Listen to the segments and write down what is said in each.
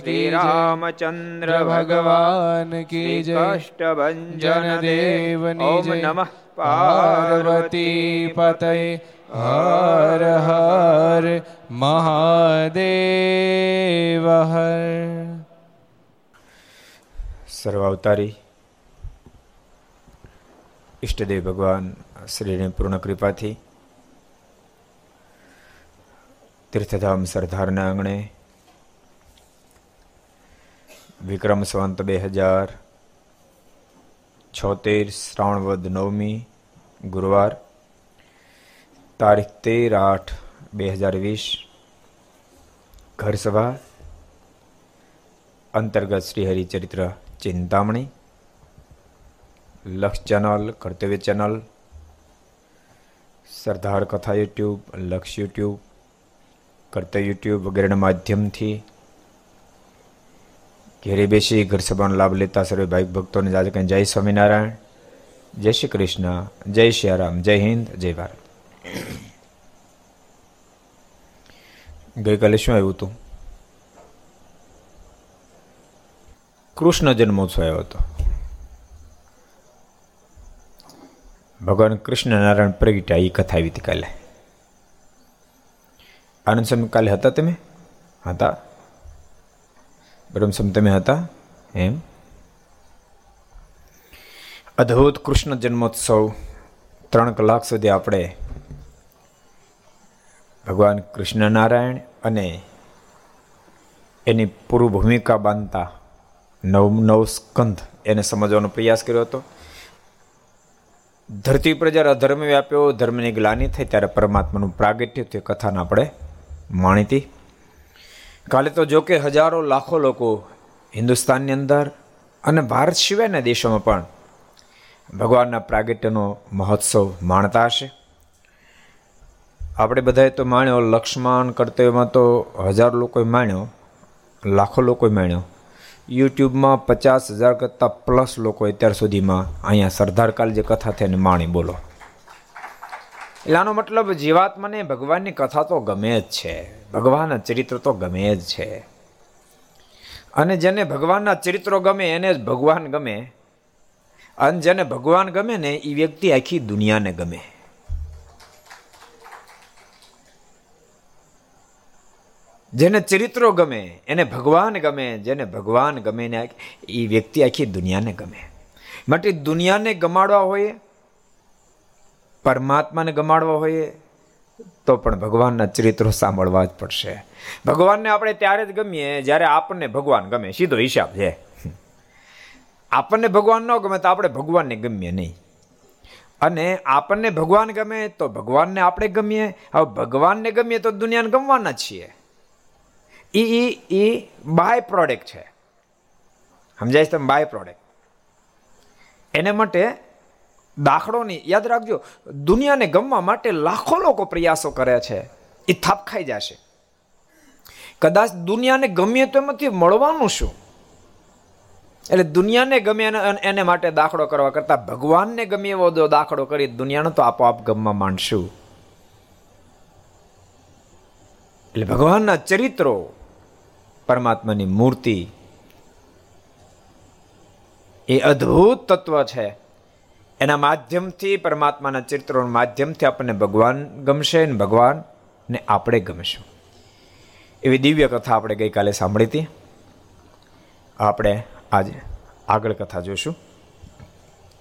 કી શ્રી જય કષ્ટભંજન દેવ જનદેવની ઓમ જય નમઃ પાર્વતી પતય હર હર મહાદેવ હર સર્વાવતારી ઈષ્ટદેવ ભગવાન શ્રીની પૂર્ણ કૃપાથી તીર્થધામ સરદારના આંગણે વિક્રમ સંવંત બે હજાર છોતેર શ્રાવણ વદ નવમી ગુરુવાર તારીખ તેર આઠ બે હજાર વીસ ઘર સભા અંતર્ગત શ્રી હરિચરિત્ર ચિંતામણી લક્ષ ચેનલ કર્તવ્ય ચેનલ સરદાર કથા યુટ્યુબ લક્ષ યુટ્યુબ કર્તવ્ય યુટ્યુબ વગેરેના માધ્યમથી ઘેરે બેસી ઘર સભાનો લાભ લેતા સર્વે ભાઈ ભક્તોને જાજે કહે જય સ્વામિનારાયણ, જય શ્રી કૃષ્ણ, જય શ્રી રામ જય હિન્દ, જય ભારત. ગઈકાલે શું આવ્યું હતું? કૃષ્ણ જન્મોત્સવ આવ્યો હતો. ભગવાન કૃષ્ણ નારાયણ પ્રગટ્યા એ કથા આવી હતી કાલે. આનંદ સ્વામી કાલે હતા તમે? હતા? બ્રહ્મ સ્વામી તમે હતા એમ અદ્ભુત કૃષ્ણ જન્મોત્સવ ત્રણ કલાક સુધી આપણે ભગવાન કૃષ્ણ નારાયણ અને એની પૂર્વ ભૂમિકા બાંધતા નવ નવ સ્કંધ એને સમજવાનો પ્રયાસ કર્યો હતો. ધરતી પર જ્યારે અધર્મ વ્યાપ્યો, ધર્મની ગ્લાની થઈ ત્યારે પરમાત્માનું પ્રાગટ્ય તે કથાને આપણે માણીતી કાલે તો જો કે હજારો, લાખો લોકો હિન્દુસ્તાનની અંદર અને ભારત સિવાયના દેશોમાં પણ ભગવાનના પ્રાગટ્યનો મહોત્સવ માણતા હશે. આપણે બધાએ તો માણ્યો, લક્ષ્મણ કર્તવ્યમાં તો હજારો લોકોએ માણ્યો, લાખો લોકોએ માણ્યો. યુટ્યુબમાં પચાસ હજાર કરતાં પ્લસ લોકો અત્યાર સુધીમાં અહીંયા સરદારકાલ જે કથા થઈને માણી બોલો. એટલે આનો મતલબ જીવાત્માને ભગવાનની કથા તો ગમે જ છે. ભગવાનના ચરિત્ર તો ગમે જ છે. અને જેને ભગવાનના ચરિત્રો ગમે, એને જ ભગવાન ગમે. અને જેને ભગવાન ગમે ને એ વ્યક્તિ આખી દુનિયાને ગમે. જેને ચરિત્રો ગમે, એને ભગવાન ગમે, જેને ભગવાન ગમે ને એ વ્યક્તિ આખી દુનિયાને ગમે. માટે દુનિયાને ગમાડવા હોય પરમાત્માને ગમાડવો હોઈએ તો પણ ભગવાનના ચરિત્રો સાંભળવા જ પડશે. ભગવાનને આપણે ત્યારે જ ગમીએ જ્યારે આપણને ભગવાન ગમે. સીધો હિસાબ છે. આપણને ભગવાન ન ગમે તો આપણે ભગવાનને ગમીએ નહીં. અને આપણને ભગવાન ગમે તો ભગવાનને આપણે ગમીએ. હવે ભગવાનને ગમીએ તો દુનિયાને ગમવાના છીએ. એ એ બાય પ્રોડક્ટ છે. સમજાય તમે? Byproduct. એને માટે દાખલો નહીં યાદ રાખજો, દુનિયાને ગમવા માટે લાખો લોકો પ્રયાસો કરે છે. એ થાપ ખાઈ જશે. કદાચ દુનિયાને ગમીએ તો એમાંથી મળવાનું શું? એટલે દુનિયાને ગમે એને માટે દાખલો કરવા કરતા ભગવાનને ગમે એવો દાખલો કરી, દુનિયાને તો આપોઆપ ગમવા માંડશું. એટલે ભગવાનના ચરિત્રો, પરમાત્માની મૂર્તિ, એ અદ્ભુત તત્વ છે. એના માધ્યમથી પરમાત્માના ચરિત્રોના માધ્યમથી આપણને ભગવાન ગમશે ને ભગવાનને આપણે ગમશું. એવી દિવ્ય કથા આપણે ગઈકાલે સાંભળી હતી. આપણે આજે આગળ કથા જોશું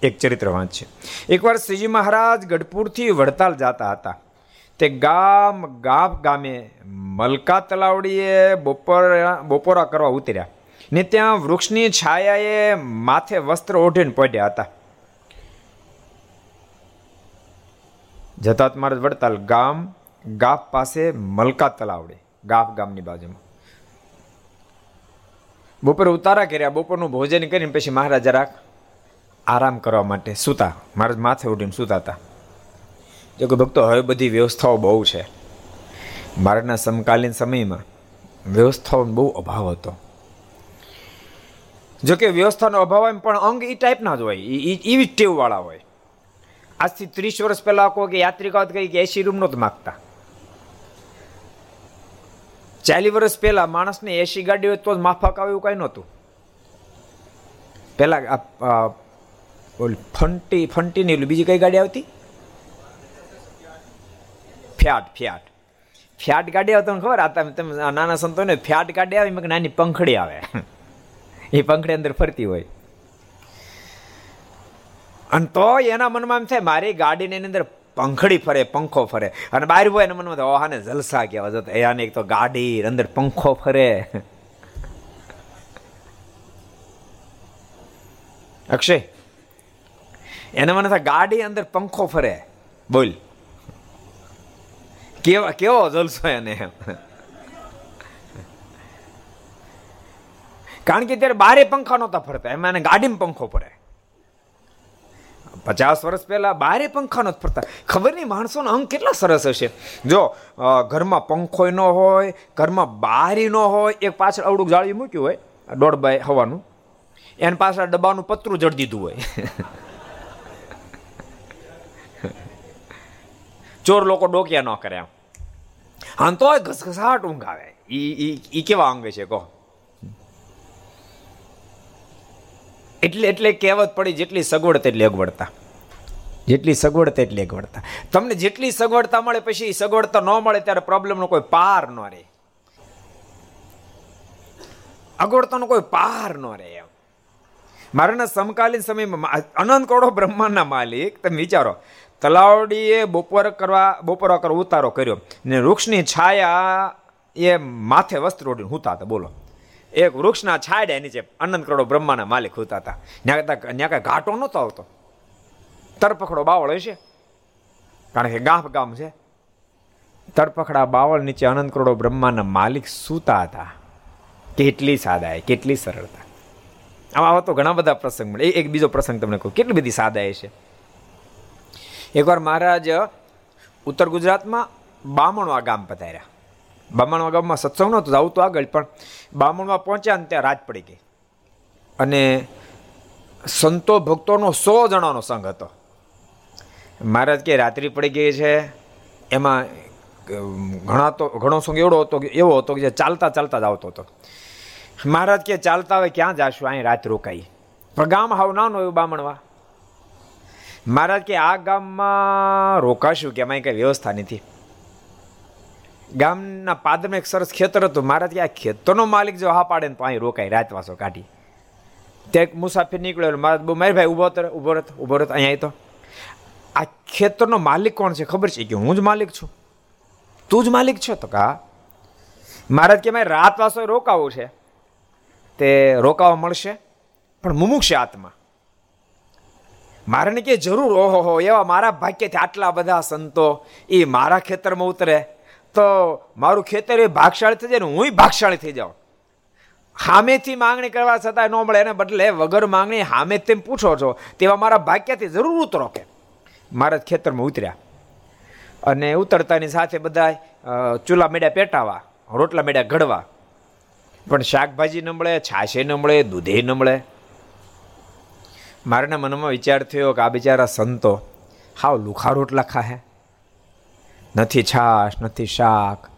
એક ચરિત્ર વાંચશે એકવાર શ્રીજી મહારાજ ગઢપુરથી વડતાલ જતા હતા. તે ગામ ગામ ગામે મલકા તલાવડીએ બપોર બપોરા કરવા ઉતર્યા ને ત્યાં વૃક્ષની છાયાએ માથે વસ્ત્ર ઓઢીને પડ્યા હતા. જતા મહારાજ વડતાલ ગામ ગાફ પાસે મલકા તલાવડે ગાફ ગામની બાજુમાં. બપોરે ઉતારા કર્યા, બપોરનું ભોજન કરીને પછી મહારાજ જરાક આરામ કરવા માટે સૂતા. મહારાજ માથે ઉઠીને સૂતા હતા જો કે ભક્તો, હવે બધી વ્યવસ્થાઓ બહુ છે. મારાના સમકાલીન સમયમાં વ્યવસ્થાઓનો બહુ અભાવ હતો. જો કે વ્યવસ્થાનો અભાવ હોય પણ અંગ એ ટાઈપના જ હોય. એવી ટેવવાળા હોય. આજથી ત્રીસ વર્ષ પહેલાં કહો કે યાત્રિકાઓ કહી કે એસી રૂમ નહોતું માગતા ચાલી વર્ષ પહેલા માણસને એસી ગાડી હોય તો જ માફક આવે એવું કાંઈ નહોતું પહેલાં ઓલી ફંટી ફંટી નહીં બીજી કઈ ગાડી આવતી ફ્યાટ ફ્યાટ ફ્યાટ ગાડી આવે તમને ખબર આ તમે નાના સંતો ને ફ્યાટ ગાડી આવે એમાં નાની પંખડી આવે એ પંખડી અંદર ફરતી હોય અને તો એના મનમાં એમ થાય, મારી ગાડીની અંદર પંખડી ફરે, પંખો ફરે. અને બહાર હોય એના મનમાં ઓહાને જલસા કહેવા જતો એને એક તો ગાડી અંદર પંખો ફરે. અક્ષય, એના મને ગાડી અંદર પંખો ફરે. બોલ. કેવા, કેવો જલસો એને કારણ કે ત્યારે બારે પંખા નહોતા ફરતા, એમાં એને ગાડીમાં પંખો ફરે પચાસ વર્ષ પહેલાં બારે પંખા નથી ફરતા. ખબર નહીં માણસોનો અંગ કેટલા સરસ હશે? જો ઘરમાં પંખો ન હોય, ઘરમાં બારી ન હોય, એક પાછળ અવડું જાળી મૂક્યું હોય દોઢ બાય હવાનું, એને પાછળ ડબ્બાનું પતરું જડી દીધું હોય. ચોર લોકો ડોક્યા ન કરે આમ. આમ તો ઘસઘસાટ ઊંઘ આવે. એ કેવા અંગ છે, કહો. એટલે એટલે કહેવત પડી, જેટલી સગવડ તેટલી અગવડતા. જેટલી સગવડ તેટલી અગવડતા. તમને જેટલી સગવડતા મળે પછી સગવડતા ન મળે ત્યારે પ્રોબ્લેમનો કોઈ પાર ન રહે. અગવડતાનો કોઈ પાર ન રહે એમ. મારાના સમકાલીન સમયમાં અનંત કરોડો બ્રહ્માંડના માલિક, તમે વિચારો, તલાવડીએ બપોર કરવા બપોર કરવા ઉતારો કર્યો ને વૃક્ષની છાયા એ માથે વસ્ત્ર ઓઢીને હુતા હતા, બોલો. એક વૃક્ષના છાયડા નીચે અનંત કરોડો બ્રહ્માના માલિક હોતા હતા. ત્યાં ત્યાં કાંઈ ઘાટો નહોતો આવતો. તરપખડો બાવળ હશે કારણ કે ગામ ગામ છે. તરપખડા બાવળ નીચે અનંત કરોડો બ્રહ્માના માલિક સૂતા હતા. કેટલી સાદાય કેટલી સરળતા. આવા તો ઘણા બધા પ્રસંગ મળે. એક બીજો પ્રસંગ તમને કહું. કેટલી બધી સાદાય છે. એકવાર મહારાજ ઉત્તર ગુજરાતમાં બામણવા ગામ પધાર્યા. બામણવા ગામમાં સત્સંગ નહોતો જવું તો આગળ, પણ બામણમાં પહોંચ્યા ને ત્યાં રાત પડી ગઈ. અને સંતો ભક્તોનો સો જણાનો સંઘ હતો. મહારાજ કે રાત્રિ પડી ગઈ છે, એમાં ઘણા તો, ઘણો સંઘ એવડો હતો એવો હતો કે જે ચાલતા ચાલતા જ આવતો હતો. મહારાજ કે ચાલતા હવે ક્યાં જાશું, અહીં રાત રોકાઈ. પણ ગામ હાવ નાનો એવું બામણવા. મહારાજ કે આ ગામમાં રોકાશું કે એમાં કંઈ વ્યવસ્થા નથી. ગામના પાદરમાં એક સરસ ખેતર હતું. મારા ત્યાં ખેતરનો માલિક જો હા પાડે ને તો અહીં રોકાય રાતવાસો કાઢી. ત્યાં એક મુસાફિર નીકળ્યો મારા બહુ મારી ભાઈ ઊભો હતો, ઊભો રત ઊભો રહેતો, અહીંયા તો આ ખેતરનો માલિક કોણ છે ખબર છે? કે હું જ માલિક છું. તું જ માલિક છો? તો કા મહારાજ કે મારે રાતવાસો રોકાવું છે. તે રોકાવા મળશે, પણ મુમુક્ષ આત્મા. મારે ને કે જરૂર, ઓહો, હો, એવા મારા ભાગ્યથી આટલા બધા સંતો એ મારા ખેતરમાં ઉતરે. તો મારું ખેતર એ ભાગશાળી થઈ જાય ને હું ભાગશાળી થઈ જાઉં. હામેથી માંગણી કરવા છતાં ન મળે, એને બદલે વગર માંગણી હામે તેમ પૂછો છો, તેવા મારા ભાગ્યથી જરૂર ઉતરો કે. મારા ખેતરમાં ઉતર્યા. અને ઉતરતાની સાથે બધા ચૂલા મેળ્યા પેટાવા, રોટલા મેળ્યા ઘડવા. પણ શાકભાજી ન મળે, છાશે ન મળે, દૂધે ન મળે. મારાના મનમાં વિચાર થયો કે આ બિચારા સંતો હાવ લુખા રોટલા ખાહે. નથી છાશ, નથી શાક,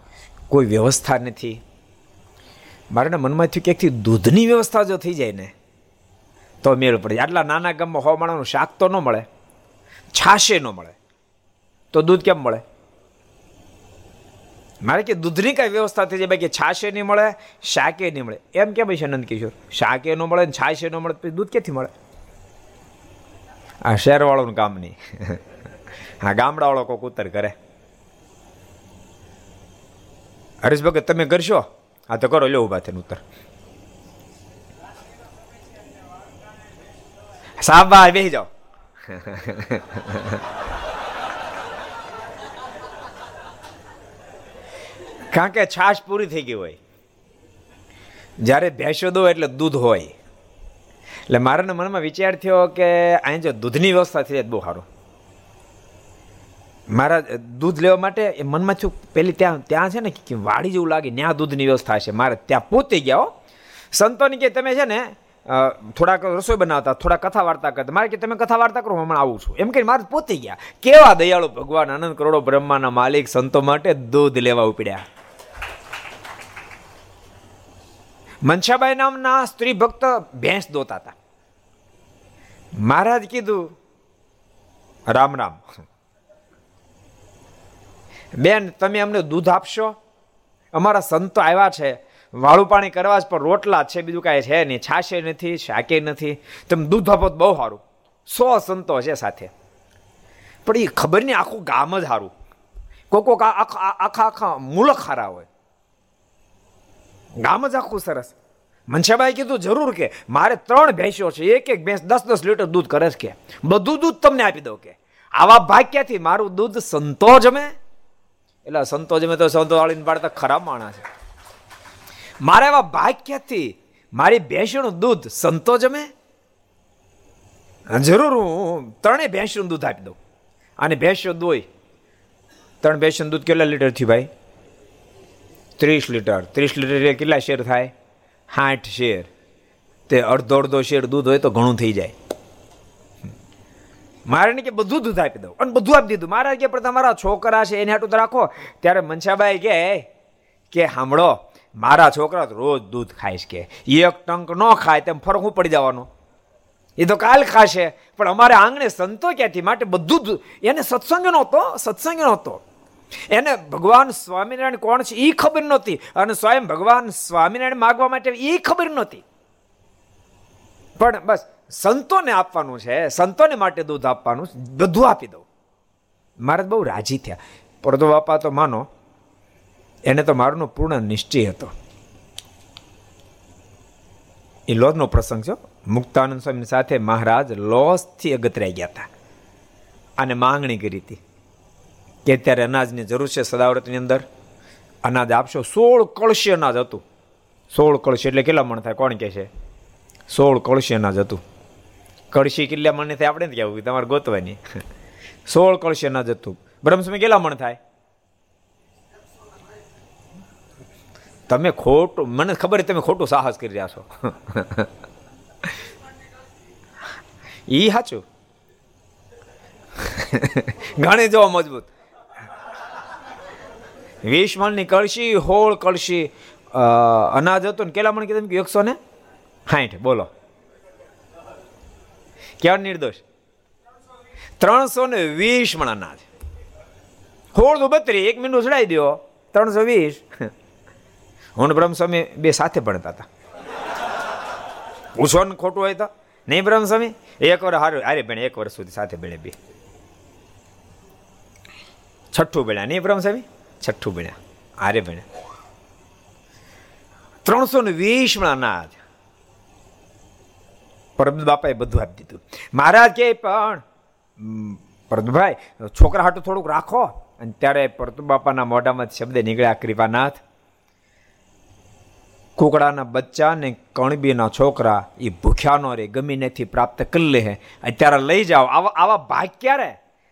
કોઈ વ્યવસ્થા નથી. મારાના મનમાં થયું ક્યાંકથી દૂધની વ્યવસ્થા જો થઈ જાય ને, તો મેળ પડે. આટલા નાના ગામમાં હોવા માણાનું શાક તો ન મળે, છાશે ન મળે, તો દૂધ કેમ મળે? મારે કે દૂધની કાંઈ વ્યવસ્થા થઈ જાય, બાકી છાશે નહીં મળે, શાકે નહીં મળે. એમ કેમ છે નંદ કિશોર? શાકે ન મળે ને છાશે ન મળે પછી દૂધ ક્યાંથી મળે? આ શહેરવાળોનું કામ નહીં. હા ગામડાવાળો કોક ઉત્તર કરે. હરીશ ભગત તમે કરશો? હા તો કરો લો ઊભા થઈને ઉત્તર સાબા બેસી જાઓ. કારણ કે છાશ પૂરી થઈ ગઈ હોય. જ્યારે ભેંસો દો એટલે દૂધ હોય. એટલે મારાના મનમાં વિચાર થયો કે અહીં જો દૂધની વ્યવસ્થા થઈ જાય બહુ સારું. મારા દૂધ લેવા માટે એ મનમાં થયું પેલી ત્યાં ત્યાં છે ને, કે વાડી જેવું લાગે ત્યાં દૂધની વ્યવસ્થા છે. મારે ત્યાં પોતી ગયા હો. સંતોની કે, તમે છે ને થોડાક રસોઈ બનાવતા થોડા કથા વાર્તા કરતા. મારે કે, તમે કથા વાર્તા કરો હમણાં આવું છું. એમ કે મારે પોતી ગયા. કેવા દયાળુ ભગવાન આનંદ કરોડો બ્રહ્માના માલિક, સંતો માટે દૂધ લેવા ઉપડ્યા. મનસાબાઈ નામના સ્ત્રી ભક્ત ભેંસ દોતા હતા મહારાજ કીધું, રામ રામ. બેન, તમે અમને દૂધ આપશો? અમારા સંતો આવ્યા છે. વાળું પાણી કરવા જ પણ રોટલા છે, બીજું કાંઈ છે નહીં. છાશે નથી, શાકે નથી. તમે દૂધ આપો બહુ સારું. સો સંતો છે સાથે. પણ એ ખબર નહીં, આખું ગામ જ સારું. કોક કોક આખા આખા મુલક હારા હોય. ગામ જ આખું સરસ. મનસાબાઈ કીધું, જરૂર કે. મારે ત્રણ ભેંસો છે. એક એક ભેંસ દસ દસ લીટર દૂધ કરે છે કે. બધું દૂધ તમને આપી દઉં કે. આવા ભાગ ક્યાંથી મારું દૂધ સંતો જમે. એટલે સંતો જમે તો સંતો વાળીને પાડતા ખરાબ માણસ છે. મારે એવા ભાગ્યથી મારી ભેંસનું દૂધ સંતો જમે? જરૂર, હું ત્રણેય ભેંસનું દૂધ આપી દઉં. અને ભેંસો દોય. ત્રણ ભેંસનું દૂધ કેટલા લીટર થયું ભાઈ? ત્રીસ લીટર. ત્રીસ લીટર કેટલા શેર થાય? સાઠ શેર. તે અડધો અડધો શેર દૂધ હોય તો ઘણું થઈ જાય. મારે કે બધું દૂધ આપી દઉં અને બધું આપી દીધું. મારા કે પણ તમારા છોકરા છે, એને હાટું રાખો. ત્યારે મનસાબાઈ કે કે સાંભળો મારા છોકરા રોજ દૂધ ખાઈશ કે. એક ટંક ન ખાય તેમ ફરક હું પડી જવાનો? એ તો કાલ ખાશે. પણ અમારે આંગણે સંતો ક્યાંથી માટે બધું એને સત્સંગ નહોતો સત્સંગ નહોતો. એને ભગવાન સ્વામિનારાયણ કોણ છે એ ખબર નહોતી. અને સ્વયં ભગવાન સ્વામિનારાયણ માગવા માટે એ ખબર નહોતી. પણ બસ સંતોને આપવાનું છે, સંતોને માટે દૂધ આપવાનું બધું આપી દઉં. મારે બહુ રાજી થયા. પડદો બાપા, તો માનો, એને તો મારોનો પૂર્ણ નિશ્ચય હતો. એ લોજનો પ્રસંગ છે મુક્તાનંદ સ્વામી સાથે મહારાજ લોસથી અગતરાઈ ગયા હતા. અને માંગણી કરી હતી કે અત્યારે અનાજની જરૂર છે સદાવ્રતની અંદર. અનાજ આપશો. સોળ કળશી અનાજ હતું. સોળ કળશી એટલે કેટલા મણ થાય? કોણ કહે છે? સોળ કળશી અનાજ હતું. કળશી કેટલા મણ થાય? આપણે જ આવું, તમારે ગોતવાની. સોળ કળશી અનાજ જતું. બ્રહ્મસમય કેટલા મણ થાય? તમે ખોટું, મને ખબર તમે ખોટું સાહસ કરી રહ્યા છો. એ સાચું? ઘણી જોવા મજબૂત. વીસ મણની કળશી હોળ કળશી અનાજ હતું ને, કેટલા મણ કીધું એકસો ને? સાઠ બોલો. ક્યાં નિર્દોષ? ત્રણસો ને વીસ મણાના છે. હોળ તો બત્રી એક મિનિટ ચડાવી દો ત્રણસો વીસ હું બ્રહ્મસ્વામી બે સાથે ભણતા હતા. પૂછો ખોટું હોય તો? નહીં બ્રહ્મસ્વામી? એક વાર હારું અરે ભણે, એક વર્ષ સુધી સાથે ભણે બે. છઠ્ઠું ભણ્યા, નહીં બ્રહ્મસ્વામી? છઠ્ઠું ભણ્યા આરે ભણ્યા. ત્રણસો ને વીસ અનાજ પરબત બાપાએ બધું આપી દીધું. મહારાજ કે, પણ પરબતભાઈ છોકરા હાટું થોડુંક રાખો. અને ત્યારે પરતુ બાપાના મોઢામાં શબ્દ નીકળ્યા, કૃપાનાથ, કુકડાના બચ્ચા ને કણબીના છોકરા એ ભૂખ્યા નો રે ગમીનેથી પ્રાપ્ત કરી લે અત્યારે લઈ જાઓ. આવા આવા ભાગ ક્યારે?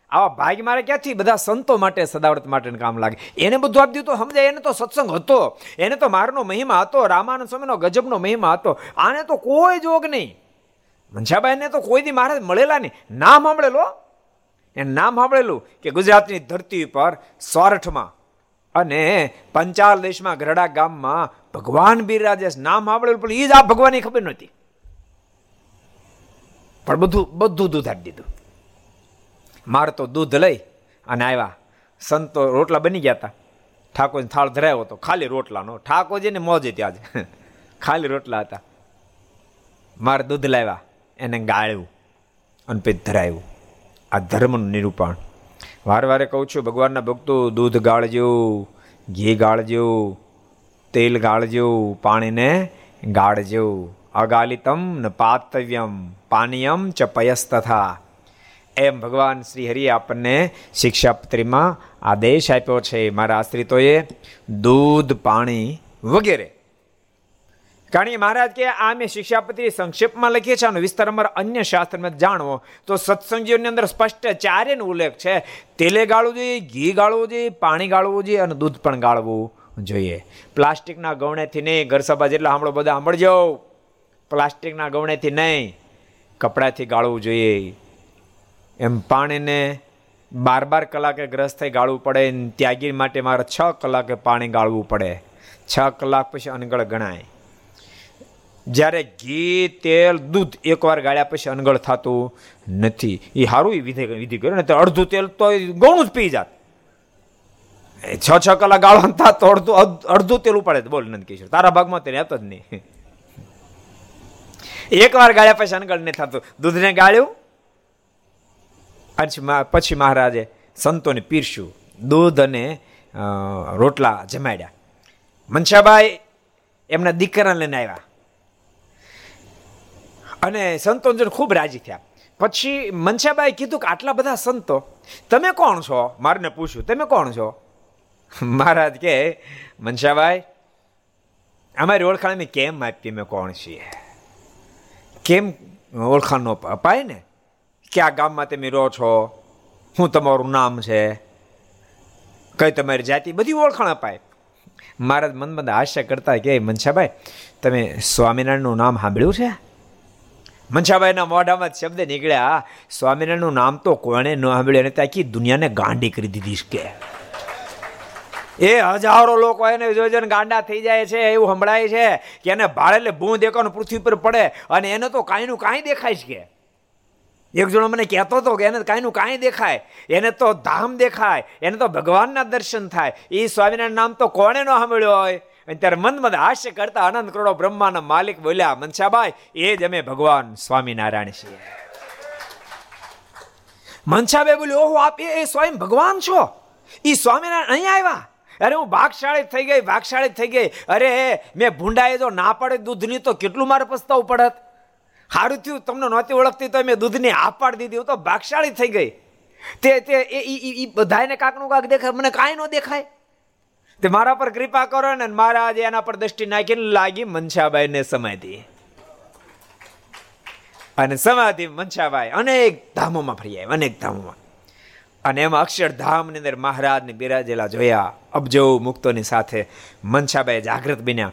આવા ભાગ મારે ક્યાંથી? બધા સંતો માટે સદાવર્ત માટે કામ લાગે. એને બધું આપી દીધું સમજાય, એને તો સત્સંગ હતો. એને તો મારનો મહિમા હતો, રામાનંદ સ્વામીનો ગજબનો મહિમા હતો. આને તો કોઈ જોગ નહીં. મનસાબાઈને તો કોઈ દી મહારાજ મળેલા નહીં. નામ સાંભળેલો એને નામ સાંભળેલું કે ગુજરાતની ધરતી પર સોરઠમાં અને પંચાલ દેશમાં ગરડા ગામમાં ભગવાન બિરાજે નામ સાંભળેલું, પણ એ જ આ ભગવાનની ખબર નહોતી. પણ બધું બધું દૂધ આપી દીધું. મારે તો દૂધ લઈ અને આવ્યા સંતો રોટલા બની ગયા હતા ઠાકોરજી થાળ ધરાયો હતો. ખાલી રોટલાનો ઠાકોરજીને મોજ ત્યાં જ ખાલી રોટલા હતા. મારે દૂધ લાવ્યા. એને ગાળ્યું અને પછી ધરાયું. આ ધર્મનું નિરૂપણ. વારે વારે કહું છું, ભગવાનના ભક્તો દૂધ ગાળજો, ઘી ગાળજો, તેલ ગાળજો, પાણીને ગાળજો. અગાલિતમ ન પાતવ્યમ, પાનીયમ ચ પયસ તથા એમ ભગવાન શ્રી હરિએ આપણને શિક્ષાપત્રીમાં આદેશ આપ્યો છે. મારા આશ્રિતોએ દૂધ, પાણી વગેરે કારણ કે મહારાજ કે આ મેં શિક્ષાપત્રી સંક્ષેપમાં લખીએ છીએ વિસ્તાર અમારા અન્ય શાસ્ત્રમાં જાણવો. તો સત્સંગીઓની અંદર સ્પષ્ટ ચારેનો ઉલ્લેખ છે, તેલે ગાળવું જોઈએ, ઘી ગાળવું જોઈએ, પાણી ગાળવું જોઈએ અને દૂધ પણ ગાળવું જોઈએ. પ્લાસ્ટિકના ગવણેથી નહીં ઘર સભા જેટલા સાંભળો બધા સાંભળજો. પ્લાસ્ટિકના ગવણેથી નહીં, કપડાથી ગાળવું જોઈએ. એમ પાણીને બાર બાર કલાકે ગ્રસ્ત થઈ ગાળવું પડે, ત્યાગી માટે મારે છ કલાકે પાણી ગાળવું પડે. છ કલાક પછી અનગળ ગણાય. જ્યારે ઘી, તેલ, દૂધ એકવાર ગાળ્યા પછી અનગળ થતું નથી. એ સારું વિધિ વિધિ કર્યું. ને અડધું તેલ તો ગણું જ પી જાત. છ છ કલાક થાત તો અડધું અડધું તેલ ઉપાડે બોલ નંદ કિશોર તારા ભાગમાં તે રહેતો જ નહીં. એકવાર ગાળ્યા પછી અનગળ નહીં થતું. દૂધને ગાળ્યું. પછી મહારાજે સંતોને પીરસ્યું. દૂધ અને રોટલા જમાડ્યા. મનસાબાઈ એમના દીકરાને લઈને આવ્યા. અને સંતોજન ખૂબ રાજી થયા. પછી મનસાબાઈ કીધું કે આટલા બધા સંતો, તમે કોણ છો? મારને પૂછ્યું, તમે કોણ છો? મહારાજ કે, મનસાબાઈ, અમારી ઓળખાણ અમે કેમ આપી અમે કોણ છીએ? કેમ ઓળખાણ અપાય ને કયા ગામમાં તમે રહો છો? શું તમારું નામ છે. કઈ તમારી જાતિ? બધી ઓળખાણ અપાય. મહારાજ મન મન હાસ્ય કરતા કે મનસાભાઈ તમે સ્વામિનારાયણનું નામ સાંભળ્યું છે? મનસાભાઈના મોઢામાં શબ્દ નીકળ્યા સ્વામિનારાયણનું નામ તો કોણે ન સાંભળ્યું? અને ત્યાં દુનિયાને ગાંડી કરી દીધી કે? એ હજારો લોકો એને જોઈને ગાંડા થઈ જાય છે, એવું સંભળાય છે કે એને ભાડે એટલે ભૂ દેખાનું પૃથ્વી પર પડે અને એને તો કાંઈનું કાંઈ દેખાય છે કે? એક જણો મને કહેતો હતો કે એને કાંઈનું કાંઈ દેખાય. એને તો ધામ દેખાય, એને તો ભગવાનના દર્શન થાય. એ સ્વામિનારાયણ નામ તો કોણે ન સાંભળ્યો હોય? અને ત્યારે મનમાં મન હાસ્ય કરતા આનંદ કરોડો બ્રહ્માના માલિક બોલ્યા, મનસાબાઈ, એ જ અમે ભગવાન સ્વામિનારાયણ છીએ. મનસાબે બોલ્યો ઓહો, આપ એ સ્વયં ભગવાન છો? એ સ્વામિનારાયણ અહીંયા આવ્યા? અરે હું ભાગશાળી થઈ ગઈ, ભાગશાળી થઈ ગઈ. અરે, મેં ભૂંડાએ જો ના પડે દૂધની તો કેટલું મારે પસ્તાવું પડત? સારું થયું, તમને નહોતી ઓળખતી તો મેં દૂધની આ પાડી દીધી, હું તો ભાગશાળી થઈ ગઈ. તે તે એ બધાને કાકનું કાક દેખાય, મને કાંઈ ન દેખાય. તે મારા પર કૃપા કરો ને મારા આજે એના પર દ્રષ્ટિ નાખીને લાગી મનસાબાઈને સમાધિ. અને સમાધિ મનસાબાઈ અનેક ધામોમાં ફરી આવ્યા અનેક ધામોમાં. અને એમાં અક્ષરધામની અંદર મહારાજને બિરાજેલા જોયા, અબજો મુક્તોની સાથે મનસાબાઈ જાગૃત બન્યા.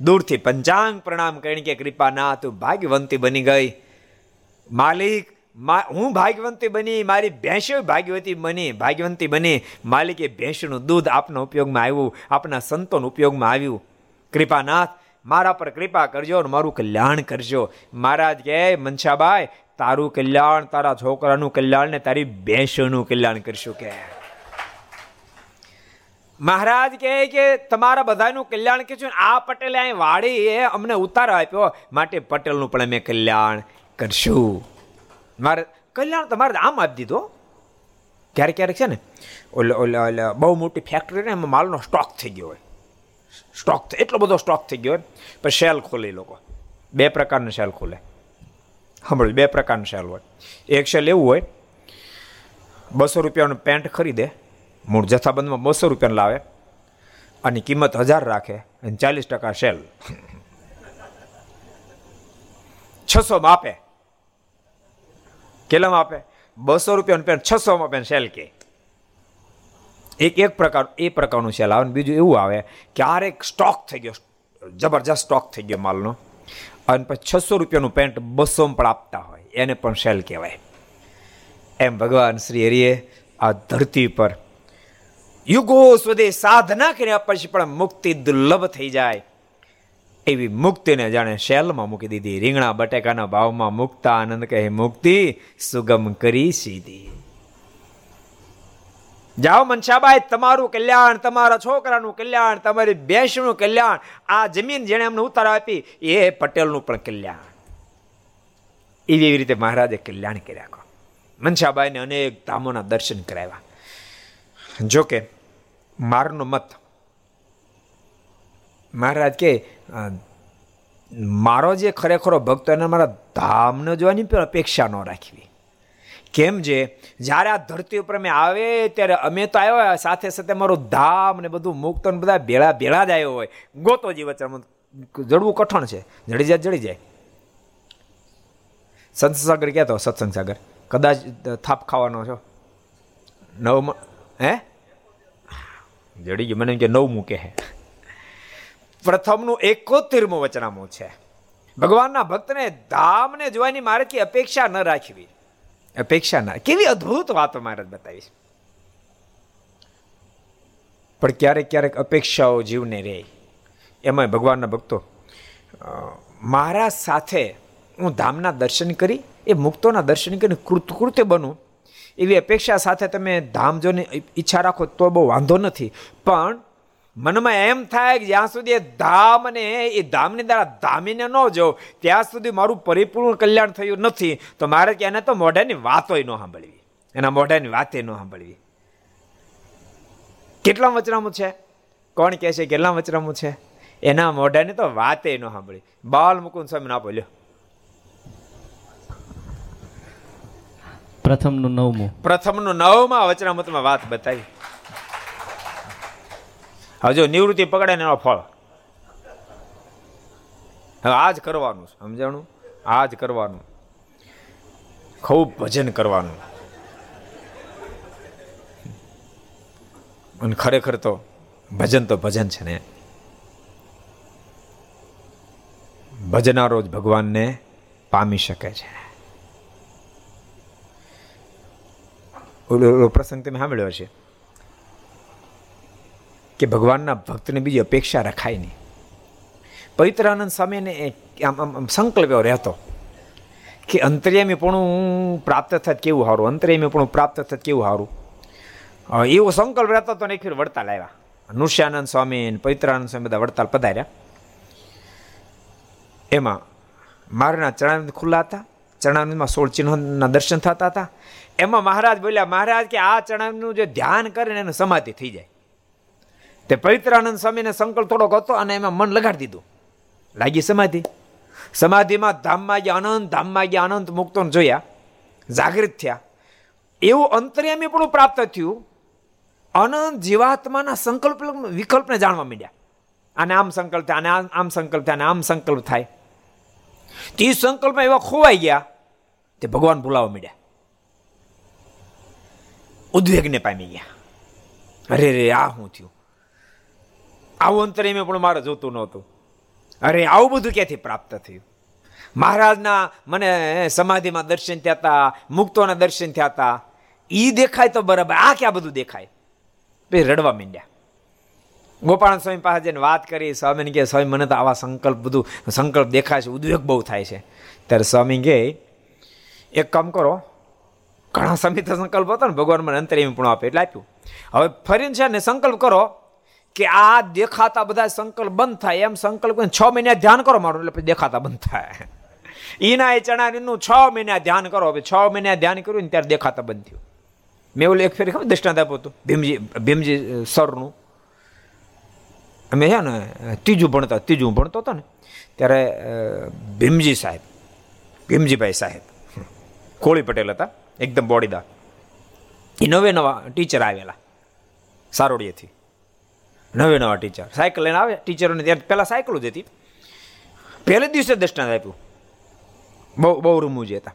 દૂરથી પંચાંગ પ્રણામ કરીને કે કૃપા ના તું ભાગ્યવંતી બની ગઈ. માલિક હું ભાગ્યવંતી બની, મારી ભેંસો ભાગ્યવતી બની, ભાગ્યવંતી બની. માલિકે ભેંસનું દૂધ આપના ઉપયોગમાં આવ્યું, આપના સંતોના ઉપયોગમાં આવ્યું. કૃપાનાથ, મારા પર કૃપા કરજો અને મારું કલ્યાણ કરજો. મહારાજ કહે, મનસાબાઈ, તારું કલ્યાણ, તારા છોકરાનું કલ્યાણ ને તારી ભેંસોનું કલ્યાણ કરશું કે મહારાજ કહે કે, તમારા બધાનું કલ્યાણ કે આ પટેલે અહીં વાળી અમને ઉતારો આપ્યો. માટે પટેલનું પણ અમે કલ્યાણ કરશું. મારે કલ્યાણ તો મારે આમ આપી દીધો ક્યારેક ક્યારેક છે ને, ઓલે ઓલે ઓલે બહુ મોટી ફેક્ટરી ને એમાં માલનો સ્ટોક થઈ ગયો હોય. સ્ટોક એટલો બધો સ્ટોક થઈ ગયો હોય. પણ શેલ ખોલે લોકો. બે પ્રકારનું શેલ ખોલે. સાંભળ્યું બે પ્રકારનું સેલ હોય. એક સેલ એવું હોય, બસો રૂપિયાનું પેન્ટ ખરીદે, મૂળ જથ્થાબંધમાં બસો રૂપિયાનું લાવે અને કિંમત હજાર રાખે, અને ચાલીસ ટકા સેલ છસોમાં આપે. કેટલામાં આપે? બસો રૂપિયાનું પેન્ટ છસોમાં પેન સેલ કે? એક એક પ્રકાર, એ પ્રકારનું સેલ આવે. બીજું એવું આવે ક્યારેક સ્ટોક થઈ ગયો, જબરજસ્ત સ્ટોક થઈ ગયો માલનો. અને પછી છસો રૂપિયાનું પેન્ટ બસોમાં પણ આપતા હોય. એને પણ સેલ કહેવાય. એમ ભગવાન શ્રી હરિએ આ ધરતી પર યુગો સુધી સાધના કર્યા પછી પણ મુક્તિ દુર્લભ થઈ જાય. એવી મુક્તિને જાણે શેલમાં મૂકી દીધી. રીંગણા બટેકાના ભાવમાં મુક્તા આનંદ કહે, મુક્તિ સુગમ કરી સીધી. જાઓ મનસાબાઈ, તમારું કલ્યાણ, તમારા છોકરાનું કલ્યાણ, તમારી બેસનું કલ્યાણ, આ જમીન જેણે અમને ઉતાર આપી, એ પટેલનું પણ કલ્યાણ. એવી રીતે મહારાજે કલ્યાણ કર્યા મનસાબાઈને અનેક ધામોના દર્શન કરાવ્યા. જોકે, મારનો મત મહારાજ કે મારો જે ખરેખરો ભક્તો એને મારા ધામને જોવાની પણ અપેક્ષા ન રાખવી. કેમ છે જ્યારે આ ધરતી ઉપર અમે આવે ત્યારે અમે તો આવ્યો સાથે સાથે મારું ધામ ને બધું મુક્ત ને બધા ભેળા ભેળા જ આવ્યો હોય. ગોતો જીવ જડવું કઠણ છે. જડી જાય જડી જાય. સંત કહેતો, સત્સંગ સાગર, કદાચ થાપ ખાવાનો છો? નવમાં, હે? જડી ગયું, મને કે નવ મૂકે કહે. પ્રથમનું એકોતેરમું વચનામું છે. ભગવાનના ભક્તને ધામને જોવાની કે અપેક્ષા ન રાખવી. અપેક્ષા ના, કેવી અદ્ભુત વાતો મારે બતાવીશ પણ ક્યારેક ક્યારેક અપેક્ષાઓ જીવને રહે એમાં ભગવાનના ભક્તો મારા સાથે હું ધામના દર્શન કરી, એ મુક્તોના દર્શન કરીને કૃતકૃત્ય બનું. એવી અપેક્ષા સાથે તમે ધામ જોને ઈચ્છા રાખો તો બહુ વાંધો નથી. પણ મનમાં એમ થાય કે જ્યાં સુધી એ ધામ અને એ ધામની દ્વારા ધામીને ન જાઉં ત્યાં સુધી મારું પરિપૂર્ણ કલ્યાણ થયું નથી તો મારે કે એને તો મોઢાની વાતોય ન સાંભળવી. એના મોઢાની વાતે ન સાંભળવી. કેટલા વચરામું છે? કોણ કહે છે કેટલા વચરામું છે? એના મોઢાની તો વાતે ન સાંભળી. બાલ મુકુંદ સ્વામી ના બોલ્યો પ્રથમનું નવમું. પ્રથમનું નવમાં વચનામૃતમાં વાત બતાવી. હવે નિવૃત્તિ પકડે ને એનો ફળ. હવે આ જ કરવાનું સમજાણું? આ જ કરવાનું. ખૂબ ભજન કરવાનું. અને ખરેખર તો ભજન તો ભજન છે ને. ભજનારો જ ભગવાનને પામી શકે છે. ઓલો પ્રસંગ તમે સાંભળ્યો છે કે ભગવાનના ભક્તને બીજી અપેક્ષા રખાય નહીં. પવિત્રાનંદ સ્વામીને આમ આમ સંકલ્પ એવો રહેતો કે અંતર્યામીપણું પ્રાપ્ત થત કેવું સારું અંતર્યામીપણું પ્રાપ્ત થત કેવું સારું એવો સંકલ્પ રહેતો તો એક ફેર વડતાલ આવ્યા. નૃષ્યાનંદ સ્વામી પવિત્રાનંદ સ્વામી બધા વડતાલ પધાર્યા. એમાં મારના ચરણાનંદ ખુલ્લા હતા, ચરણાનંદમાં સોળ ચિહ્નના દર્શન થતા હતા. એમાં મહારાજ બોલ્યા, મહારાજ કે આ ચરણાનું જે ધ્યાન કરે ને એને સમાધિ થઈ જાય. તે પવિત્રાનંદ સ્વામીને સંકલ્પ થોડોક હતો અને એમાં મન લગાડી દીધું. લાગી સમાધિ. સમાધિમાં ધામમાં ગયા અનંત ધામમાં ગયા અનંત મુક્તોને જોયા. જાગૃત થયા. એવું અંતર્યામી પણ પ્રાપ્ત થયું. અનંત જીવાત્માના સંકલ્પ વિકલ્પને જાણવા માંડ્યા. અને આમ સંકલ્પ થાય અને આમ સંકલ્પ થાય અને આમ સંકલ્પ થાય. તે સંકલ્પમાં એવા ખોવાઈ ગયા. તે ભગવાન ભૂલાવા માંડ્યા. ઉદ્વેગને પામી ગયા. અરે રે, આ શું થયું? આવું અંતરીમે પણ મારે જોતું નહોતું. અરે, આવું બધું ક્યાંથી પ્રાપ્ત થયું? મહારાજના મને સમાધિમાં દર્શન થયા હતા મુક્તોના દર્શન થયા હતા એ દેખાય તો બરાબર. આ ક્યાં બધું દેખાય? પછી રડવા માંડ્યા. ગોપાલ સ્વામી પાસે જઈને વાત કરી. સ્વામીને કહે, સ્વામી, મને તો આવા સંકલ્પ બધું, સંકલ્પ દેખાય છે, ઉદ્વેગ બહુ થાય છે. ત્યારે સ્વામી કહે, એક કામ કરો. ઘણા સમય તો સંકલ્પ હતો ને, ભગવાન મને અંતરિમ પણ આપે એટલે આપ્યું. હવે ફરીને છે ને સંકલ્પ કરો. કે આ દેખાતા બધા સંકલ્પ બંધ થાય. એમ સંકલ્પ છ મહિના ધ્યાન કરો મારું, એટલે દેખાતા બંધ થાય. ઈના એ ચણાનું છ મહિના ધ્યાન કરો. હવે છ મહિના ધ્યાન કર્યું ને ત્યારે દેખાતા બંધ થયું. મેં ઓલું એક ફેરી ખબર દૃષ્ટાંત આપ્યું હતું, ભીમજી ભીમજી સરનું. અમે છે ને ત્રીજું ભણતા, ત્રીજું ભણતો હતો ને, ત્યારે ભીમજી સાહેબ, ભીમજીભાઈ સાહેબ કોળી પટેલ હતા, એકદમ બોડીદાર. એ નવે નવા ટીચર આવેલા, સારોડીએથી. નવે નવા ટીચર સાયકલ લઈને આવે ટીચરોને ત્યારે પહેલાં સાયકલો જ હતી. પહેલે દિવસે દર્શનાથ આપ્યું. બહુ બહુ રૂમું જે હતા.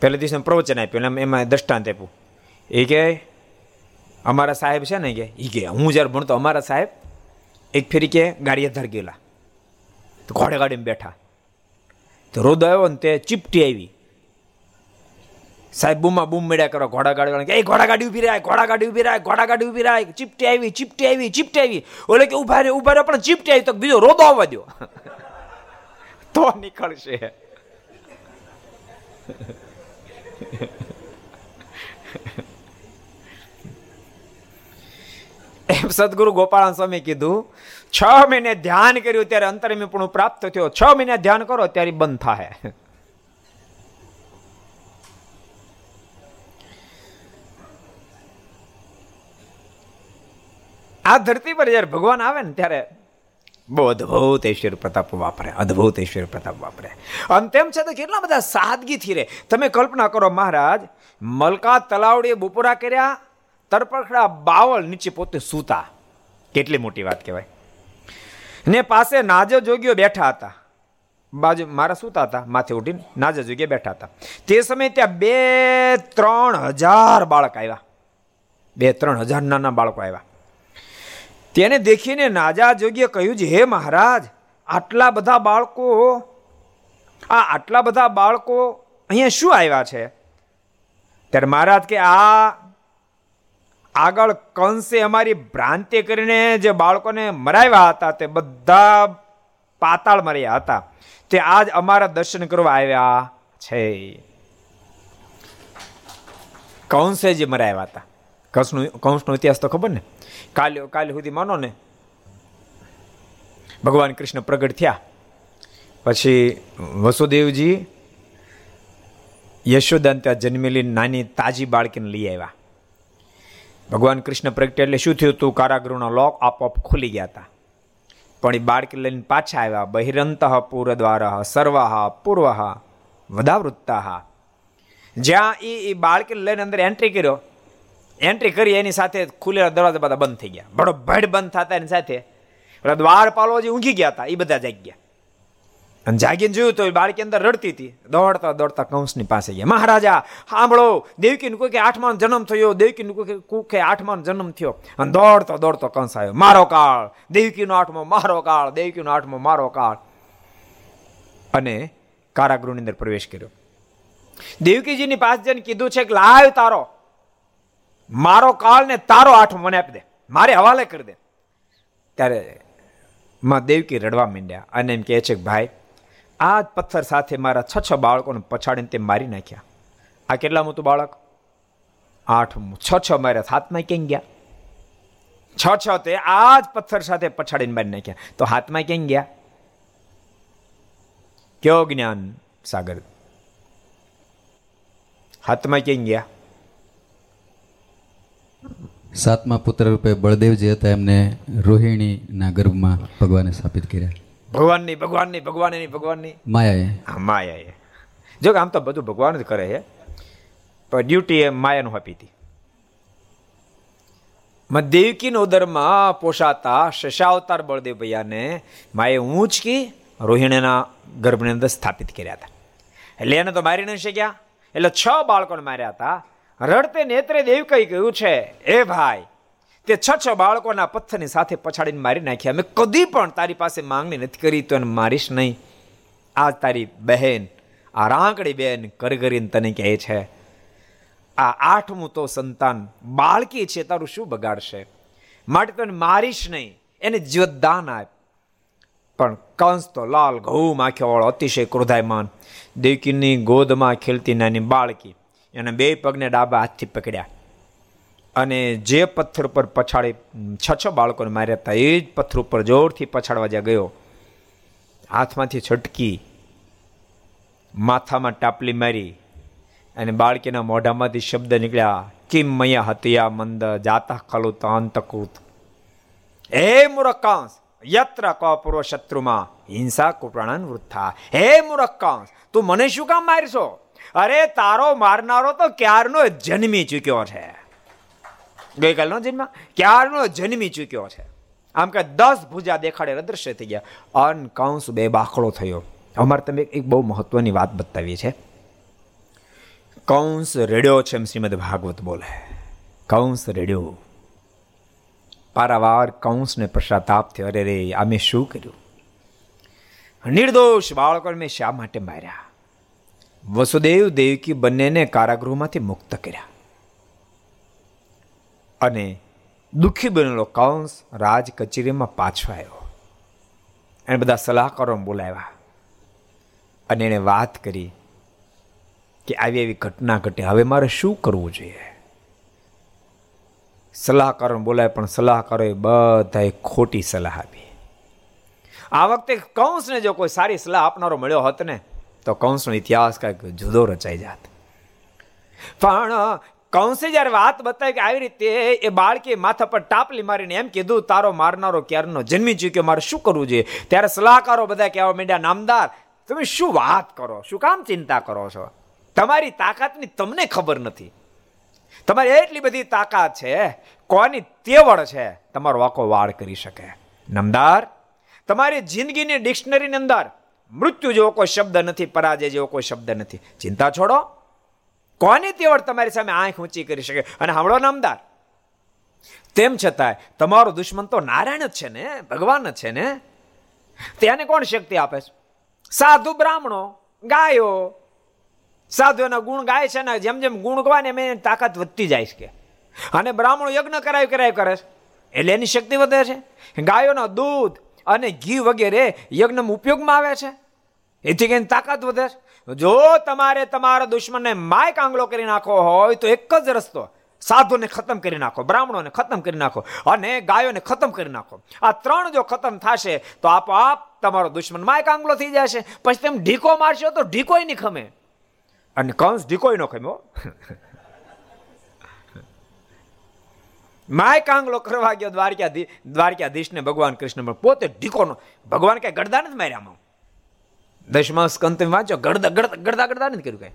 પહેલે દિવસે પ્રવચન આપ્યું, એમ, એમાં દ્રષ્ટાંત આપ્યું. એ કે, અમારા સાહેબ છે ને કે એ કે, હું જ્યારે ભણતો અમારા સાહેબ, એક ફેરી કે ગાડી ધર ગયેલા ઘોડે ગાડીમાં બેઠા. તો રોદ આવ્યો ને તે ચીપટી આવી. સાહેબ, બૂમા બૂમ મળ્યા કરો, ઘોડા ગાડી કે, એ ઘોડા ગાડી ઊભી રહ્યા ઘોડા ગાડી ઊભી રહ્યા ઘોડા ગાડી ઊભી રહ્યા ચીપટી આવી ચીપટી આવી ચીપટી આવી. ઓલે કે, ઊભા રે ઊભા રે, પણ ચીપટી આવી તો બીજો રોદો આવવા દો તો નીકળશે. એમ સદગુરુ ગોપાલ સ્વામી કીધું, છ મહિને ધ્યાન કર્યું ત્યારે અંતરમી પણ પ્રાપ્ત થયો, છ મહિને ધ્યાન કરો ત્યારે બંધ થાય આ ધરતી પર જ્યારે ભગવાન આવે ને ત્યારે બહુ અદભુત ઐશ્વર્ય પ્રતાપ વાપરે, અદભુત ઐશ્વર્ય પ્રતાપ વાપરે. અને તેમ છતાં કેટલા બધા સાદગીથી રહે તમે કલ્પના કરો મહારાજ, મલકા તલાવડીએ બપોરા કર્યા તરપખડા બાવળ નીચે પોતે સૂતા. કેટલી મોટી વાત કહેવાય. ને પાસે નાજો જોગીઓ બેઠા હતા. બાજુ મારા સૂતા હતા, માથે ઉઠીને નાજા જોગીએ બેઠા હતા. તે સમયે ત્યાં બે ત્રણ હજાર બાળક આવ્યા. બે ત્રણ હજાર નાના બાળકો આવ્યા. તેને દેખીને નાજા જોગીએ કહ્યું છે, હે મહારાજ, આટલા બધા બાળકો, આ આટલા બધા બાળકો અહીંયા શું આવ્યા છે? ત્યારે મહારાજ કે, આ આગળ કંસે અમારી ભ્રાંતિ કરીને જે બાળકોને મરાવ્યા હતા, તે બધા પાતાળ મર્યા હતા. તે આજ અમારા દર્શન કરવા આવ્યા છે. કંસે જે મરાવ્યા હતા. કંસનો કંસનો ઇતિહાસ તો ખબર ને? કાલે કાલે સુધી માનો ને? ભગવાન કૃષ્ણ પ્રગટ થયા. પછી વસુદેવજી યશોદાન ત્યાં જન્મેલી નાની તાજી બાળકીને લઈ આવ્યા. ભગવાન કૃષ્ણ પ્રગટ્યા એટલે શું થયું? હતું કારાગૃહના લોક આપોઆપ ખુલી ગયા હતા. પણ એ બાળકી લઈને પાછા આવ્યા. બહિરંત પૂર દ્વાર સર્વાહ પૂર્વ, વદાવૃત્તા. જ્યાં એ બાળકી લઈને અંદર એન્ટ્રી કર્યો એન્ટ્રી કરી, એની સાથે ખુલેલા દરવાજા બધા બંધ થઈ ગયા. બડો ભડ બંધ થતા એની સાથે. પેલા દ્વારપાલો જે ઊંઘી ગયા હતા, એ બધા જાગી ગયા. અને જાગીને જોયું તો બાળકી અંદર રડતી હતી. દોડતા દોડતા કંસની પાસે ગયા. મહારાજા, સાંભળો, દેવકીનું કોઈ કે આઠમાનો જન્મ થયો, દેવકીનું કોઈ કુખે આઠમાનો જન્મ થયો. અને દોડતો દોડતો કંસ આવ્યો. મારો કાળ, દેવકીનો આઠમો, મારો કાળ, દેવકીનો આઠમો, મારો કાળ. અને કારાગૃહની અંદર પ્રવેશ કર્યો. દેવકીજીની પાસે જઈને કીધું છે કે, લાવ તારો. મારો કાળ ને તારો આઠ મને આપી દે. મારે હવાલે કરી દે. ત્યારે માં દેવકી રડવા માંડ્યા અને એમ કહે છે કે, ભાઈ, આ જ પથ્થર સાથે મારા છ છ બાળકોને પછાડીને તે મારી નાખ્યા. આ કેટલા મોટું બાળક? આઠમું છ છ માર્યા હાથમાં કેમ ગયા? છ છ તે આ જ પથ્થર સાથે પછાડીને મારી નાખ્યા. તો હાથમાં કેમ ગયા? કયો જ્ઞાન, સાગર? હાથમાં કેમ ગયા? સાતમા પુત્ર રૂપે બળદેવ જે હતા એમને રોહિણીના ગર્ભમાં ભગવાને સ્થાપિત કર્યા. ભગવાનની ભગવાનની ભગવાનની ભગવાનની. માયાએ. માયાએ. જો કે આમ તો બધું ભગવાન જ કરે છે. પણ ડ્યુટી એ માયાનું આપી હતી. દેવકીનો ઉદરમાં પોષાતા શશાવતાર બળદેવ ભૈયાને માએ ઊંચકી રોહિણીના ગર્ભની અંદર સ્થાપિત કર્યા હતા. એટલે એને તો મારી નહીં શક્યા. એટલે છ બાળકોને માર્યા હતા. રડતે નેત્રે દેવ કઈ કહ્યું છે? એ ભાઈ, તે છ છ બાળકોના પથ્થરની સાથે પછાડીને મારી નાખ્યા. મેં કદી પણ તારી પાસે માંગણી નથી કરી, તો એને મારીશ નહીં. આ તારી બહેન, આ રાંકડી બેન કરગરીને તને કહે છે, આ આઠમું તો સંતાન બાળકી છે, તારું શું બગાડશે? માટે તને મારીશ નહીં, એને જીવતદાન આપ. પણ કંસ તો લાલ ઘઉં માખ્યો વાળો અતિશય ક્રોધાયમાન. દેવકીની ગોદમાં ખેલતી નાની બાળકી એને બે પગને ડાબા હાથથી પકડ્યા. અને જે પથ્થર ઉપર પછાડી છ છ બાળકોને માર્યા હતા, એ જ પથ્થર ઉપર જોરથી પછાડવા જ્યાં ગયો, હાથમાંથી છટકી, માથામાં ટાપલી મારી અને બાળકીના મોઢામાંથી શબ્દ નીકળ્યા, કિમ મયા હતિયા મંદ, જાતા ખલુત અંતકૃત હે મુરકાંશ યત્ર ક પૂર્વ શત્રુમાં, હિંસા કુપ્રાણન વૃથા. હે મુરકાંશ તું મને શું કામ મારશો? અરે, તારો મારનારો તો ક્યારનો જન્મી ચૂક્યો છે? ગઈકાલનો જન્મ? ક્યારનો જન્મી ચૂક્યો છે? આમ કે દસ ભુજા દેખાડે અદ્રશ્ય થઈ ગયા. અન કંસ બે બાખડો થયો. અમારે તમે એક બહુ મહત્વની વાત બતાવી છે. કંસ રેડ્યો છે એમ શ્રીમદ ભાગવત બોલે. કંસ રેડ્યો. પારાવાર કંસને પશ્ચાતાપ થયો. અરે, રે, આ શું કર્યું? નિર્દોષ બાળકોને મેં શા માટે માર્યા? વસુદેવ દેવકી બંનેને કારાગૃહમાંથી મુક્ત કર્યા. અને દુઃખી બનેલો કંસ રાજ કચેરીમાં પાછો આવ્યો. એને બધા સલાહકારો બોલાવ્યા અને એણે વાત કરી કે આવી એવી ઘટના ઘટે. હવે મારે શું કરવું જોઈએ? સલાહકારો બોલાય પણ સલાહકારોએ બધાએ ખોટી સલાહ આપી. આ વખતે કૌંસને જો કોઈ સારી સલાહ આપનારો મળ્યો હોત ને તો કંસનો ઇતિહાસ કંઈક જુદો રચાઈ જાત. પણ કંસે જ્યારે વાત બતાવી કે આવી રીતે એ બાળકે માથા પર ટાપલી મારીને એમ કીધું, તારો મારનારો ક્યારનો જન્મી ચૂક્યો મારે શું કરવું જોઈએ? ત્યારે સલાહકારો બધા કહેવા માંડ્યા નામદાર, તમે શું વાત કરો? શું કામ ચિંતા કરો છો? તમારી તાકાતની તમને ખબર નથી. તમારી એટલી બધી તાકાત છે, કોની તેવડ છે, તમારો વાકો વાળ કરી શકે. નમદાર, તમારી જિંદગીની ડિક્શનરીની અંદર મૃત્યુ જેવો કોઈ શબ્દ નથી, પરાજય જેવો કોઈ શબ્દ નથી. ચિંતા છોડો. કોની તેવડ તમારી સામે આંખ ઊંચી કરી શકે? અને સાંભળો નામદાર તેમ છતાંય તમારો દુશ્મન તો નારાયણ જ છે ને, ભગવાન જ છે ને? તેને કોણ શક્તિ આપે છે? સાધુ બ્રાહ્મણો, ગાયો. સાધુ એના ગુણ ગાય છે ને, જેમ જેમ ગુણ ગવાય ને એમ તાકાત વધતી જાય છે અને બ્રાહ્મણો યજ્ઞ કરાવી કરાવી કરે છે. એટલે એની શક્તિ વધે છે. ગાયોનો દૂધ અને ઘી વગેરે યજ્ઞમાં ઉપયોગમાં આવે છે. એથી કહીને તાકાત વધે જો તમારે તમારા દુશ્મનને માય કાંગલો કરી નાખો હોય, તો એક જ રસ્તો. સાધુને ખતમ કરી નાખો, બ્રાહ્મણોને ખતમ કરી નાખો, અને ગાયોને ખતમ કરી નાખો. આ ત્રણ જો ખતમ થશે, તો આપોઆપ તમારો દુશ્મન માય કાંગલો થઈ જશે. પછી તેમ ઢીકો મારશો તો ઢીકોય નહીં ખમે. અને કંસ ઢીકોય ન ખમ્યો માય કાંગલો કરવા ગયો દ્વારકાધી દ્વારકાધીશને ભગવાન કૃષ્ણ પોતે ઢીકોનો ભગવાન કઈ ગડદા નથી માર્યા દશમા સ્કંત વાંચો ગડદા ગડદા ગડદા ગડદા નથી કર્યું કઈ.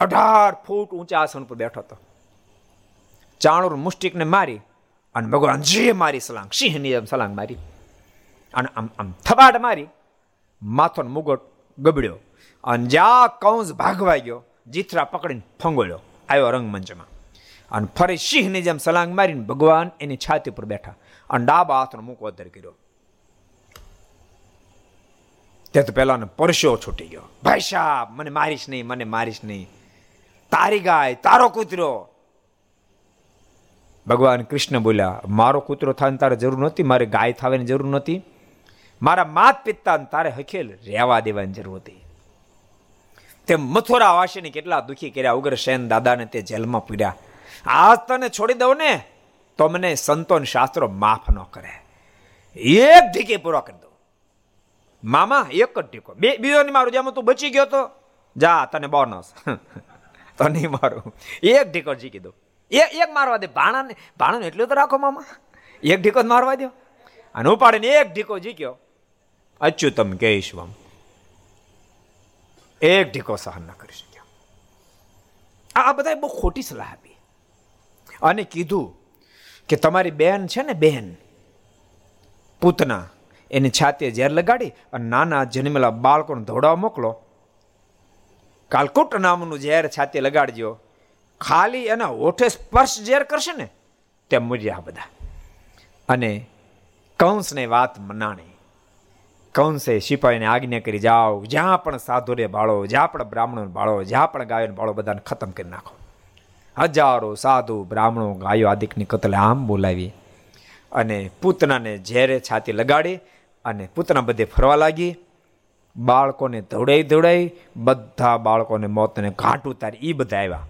અઢાર ફૂટ ઊંચા આસન પર બેઠો હતો. ચાણુર મુષ્ટિકને મારી અને ભગવાન જે મારી સલાંગ, સિંહની જેમ સલાંગ મારી. અને આમ આમ થબાટ મારી માથોનો મુગટ ગબડ્યો. અને જ્યાં કૌંસ ભાગવા ગયો, જીથરા પકડીને ફંગોળ્યો આવ્યો રંગમંચમાં. અને ફરી સિંહની જેમ સલાંગ મારીને ભગવાન એની છાતી પર બેઠા. અને ડાબા હાથનો મૂકો અધર કર્યો. તે તો પહેલાનો પરસ્યો છૂટી ગયો. ભાઈ સાહેબ, મને મારીશ નહીં, મને મારીશ નહીં. તારી ગાય, તારો કૂતરો. ભગવાન કૃષ્ણ બોલ્યા, મારો કૂતરો થાય તારે જરૂર નહોતી, મારે ગાય થવાની જરૂર નહોતી. મારા માત પિતા તારે હખેલ રહેવા દેવાની જરૂર હતી. તે મથુરા વાસીને કેટલા દુઃખી કર્યા ઉગ્રસેન દાદાને તે જેલમાં પીડ્યા આજ તને છોડી દઉં ને, તો મને સંતોન શાસ્ત્રો માફ ન કરે. એક ઢીકે પૂરો કરી દો મામા, એક જ ઢીકો બે, બીજો નહીં મારું, જેમાં તું બચી ગયો તો? જા, તને બોનસ તો નહીં મારું. એક ઢીકો જીકી દો એ, એક મારવા દે. ભાણાને ભાણાને એટલું તો રાખો મામા. એક ઢીકો જ મારવા દો. અને ઉપાડીને એક ઢીકો જીક્યો. અચ્યુતમ કેશવમ એક ઢીકો સહન ન કરી શક્યો. આ બધાએ બહુ ખોટી સલાહ આપી. અને કીધું કે તમારી બેન છે ને, બેન, પૂતના એની છાતીએ ઝેર લગાડી અને નાના જન્મેલા બાળકોને ધોડાવા મોકલો. કાલકુટ નામનું ઝેર છાતીએ લગાડજો. ખાલી એના હોઠે સ્પર્શ ઝેર કરશે ને, તેમ મૂર્યા બધા. અને કંસને વાત મનાણી. કંસે સિપાહીને આજ્ઞા કરી, જાઓ, જ્યાં પણ સાધુરે ભાળો, જ્યાં પણ બ્રાહ્મણોને ભાળો, જ્યાં પણ ગાયોને ભાળો, બધાને ખતમ કરી નાખો. હજારો સાધુ બ્રાહ્મણો ગાયો આદિકની કતલે આમ બોલાવી અને પૂતનાને ઝેરે છાતી લગાડી અને પૂતના બધે ફરવા લાગી. બાળકોને દોડાઈ દોડાઈ બધા બાળકોને મોતને ઘાટ ઉતારી. એ બધા આવ્યા.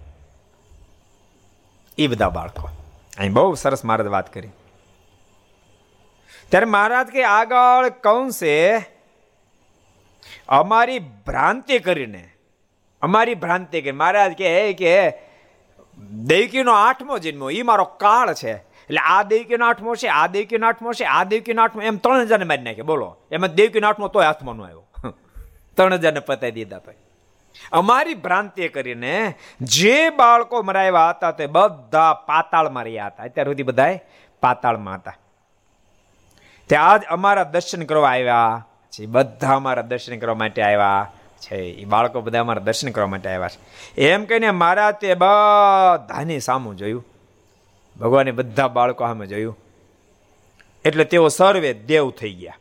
એ બધા બાળકો. અહીં બહુ સરસ મહારાજ વાત કરી. ત્યારે મહારાજ કે આગળ કંસે, અમારી ભ્રાંતિ કરીને, અમારી ભ્રાંતિ કરી મહારાજ કે કે દૈકીનો આઠમો જન્મ એ મારો કાળ છે. એટલે આ દેવકીનો આઠમો છે, આ દેવકીનો આઠમો છે, આ દેવકીનો આઠમો એમ ત્રણ હજારને મારી નાખે, બોલો. એમાં દેવકીનો આઠમો તોય હાથમાં આવ્યો. ત્રણ હજારને પતાવી દીધા ભાઈ અમારી ભ્રાંતિ કરીને જે બાળકો મરાવ્યા હતા તે બધા પાતાળમાં રહ્યા હતા. અત્યાર સુધી બધા પાતાળમાં હતા. ત્યાં જ અમારા દર્શન કરવા આવ્યા છે. બધા અમારા દર્શન કરવા માટે આવ્યા છે. એ બાળકો બધા અમારા દર્શન કરવા માટે આવ્યા છે. એમ કહીને મારા તે બધાની સામું જોયું. ભગવાને બધા બાળકો સામે જોયું. એટલે તેઓ સર્વે દેવ થઈ ગયા.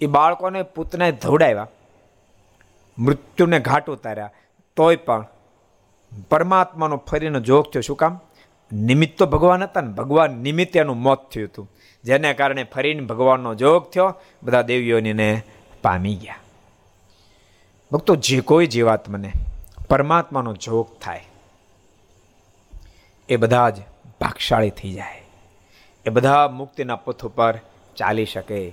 એ બાળકોને પૂતને ધવડાવ્યા. મૃત્યુને ઘાટ ઉતાર્યા. તોય પણ પરમાત્માનો ફરીનો જોગ થયો. શું કામ? નિમિત્ત તો ભગવાન હતા ને. ભગવાન નિમિત્તે એનું મોત થયું હતું. જેને કારણે ફરીને ભગવાનનો જોગ થયો. બધા દેવીઓને પામી ગયા. ભક્તો, જે કોઈ જીવાત્મને પરમાત્માનો જોગ થાય, એ બધા જ ભાગશાળી થઈ જાય. એ બધા મુક્તિના પથ ઉપર ચાલી શકે.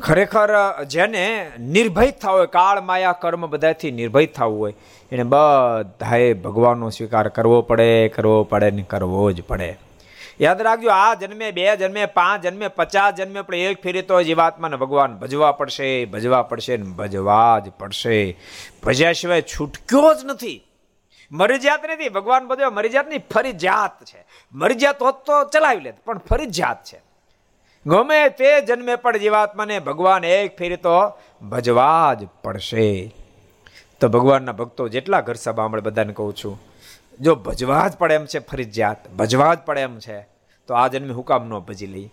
ખરેખર, જેને નિર્ભય થવું હોય, કાળ, માયા, કર્મ બધાથી નિર્ભય થવું હોય, એને બધાએ ભગવાનનો સ્વીકાર કરવો પડે કરવો પડે ને કરવો જ પડે. યાદ રાખજો, આ જન્મે, બે જન્મે, પાંચ જન્મે, પચાસ જન્મે, પણ એક ફેરી તો જીવાત્માને ભગવાન ભજવા પડશે ભજવા પડશે ને ભજવા જ પડશે. ભજ્યા સિવાય છૂટક્યો જ નથી. મરજિયાત નથી, ભગવાન બધો મરજિયાત નહીં ફરજિયાત છે. મરજિયાત હોત તો ચલાવી લેત, પણ ફરજિયાત છે. ગમે તે જન્મે પણ જીવાત્માને ભગવાન એક ફેરી તો ભજવા જ પડશે. તો ભગવાનના ભક્તો જેટલા ઘર સભા બધાને કહું છું, જો ભજવા જ પડે એમ છે ફરજિયાત, ભજવા જ પડે એમ છે, તો આ જન્મે હું કામ ન ભજી લઈ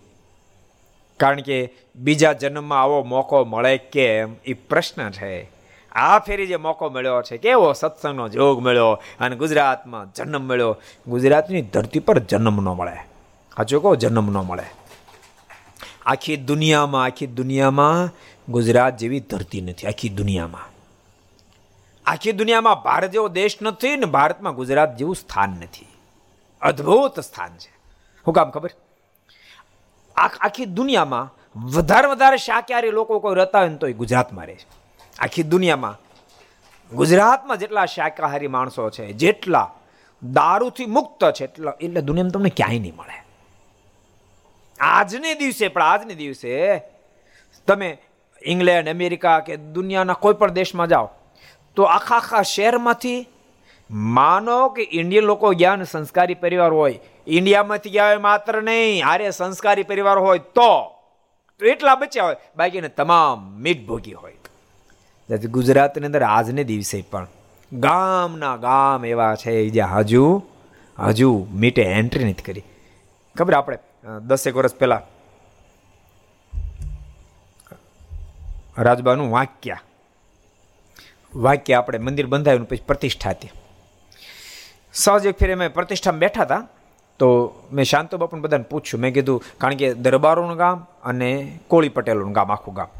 કારણ કે બીજા જન્મમાં આવો મોકો મળે કેમ? એ પ્રશ્ન છે. આ ફેરી જે મોકો મળ્યો છે, કેવો સત્સંગનો જોગ મળ્યો અને ગુજરાતમાં જન્મ મળ્યો. ગુજરાતની ધરતી પર જન્મ ન મળે. સાચું કહો, જન્મ ન મળે. આખી દુનિયામાં આખી દુનિયામાં ગુજરાત જેવી ધરતી નથી, આખી દુનિયામાં. આખી દુનિયામાં ભારત જેવો દેશ નથી ને ભારતમાં ગુજરાત જેવું સ્થાન નથી. અદ્ભુત સ્થાન છે. હું કામ ખબર? આખી દુનિયામાં વધારે વધારે શાકાહારી લોકો કોઈ રહેતા હોય ને તો એ ગુજરાતમાં રહે છે. આખી દુનિયામાં. ગુજરાતમાં જેટલા શાકાહારી માણસો છે, જેટલા દારૂથી મુક્ત છે, એટલા એટલે દુનિયામાં તમને ક્યાંય નહીં મળે. આજને દિવસે, પણ આજને દિવસે તમે ઇંગ્લેન્ડ, અમેરિકા કે દુનિયાના કોઈ પણ દેશમાં જાઓ, તો આખા આખા શહેરમાંથી માનો કે ઇન્ડિયન લોકો જ્ઞાન સંસ્કારી પરિવાર હોય. ઇન્ડિયામાંથી ગયા હોય માત્ર નહીં આરે સંસ્કારી પરિવાર હોય તો. એટલા બચ્યા હોય. બાકીને તમામ મીઠ ભોગી હોય. ગુજરાતની અંદર આજને દિવસે પણ ગામના ગામ એવા છે જે હજુ હજુ મીટે એન્ટ્રી નથી કરી. ખબર આપણે દસેક વર્ષ પહેલાં રાજબાનું વાક્યા, વાક્ય આપણે મંદિર બંધાયું પછી પ્રતિષ્ઠા હતી. સહજ એક ફેરે મેં પ્રતિષ્ઠામાં બેઠા હતા, તો મેં શાંતો બાપુને બધાને પૂછ્યું. મેં કીધું, કારણ કે દરબારોનું ગામ અને કોળી પટેલોનું ગામ, આખું ગામ.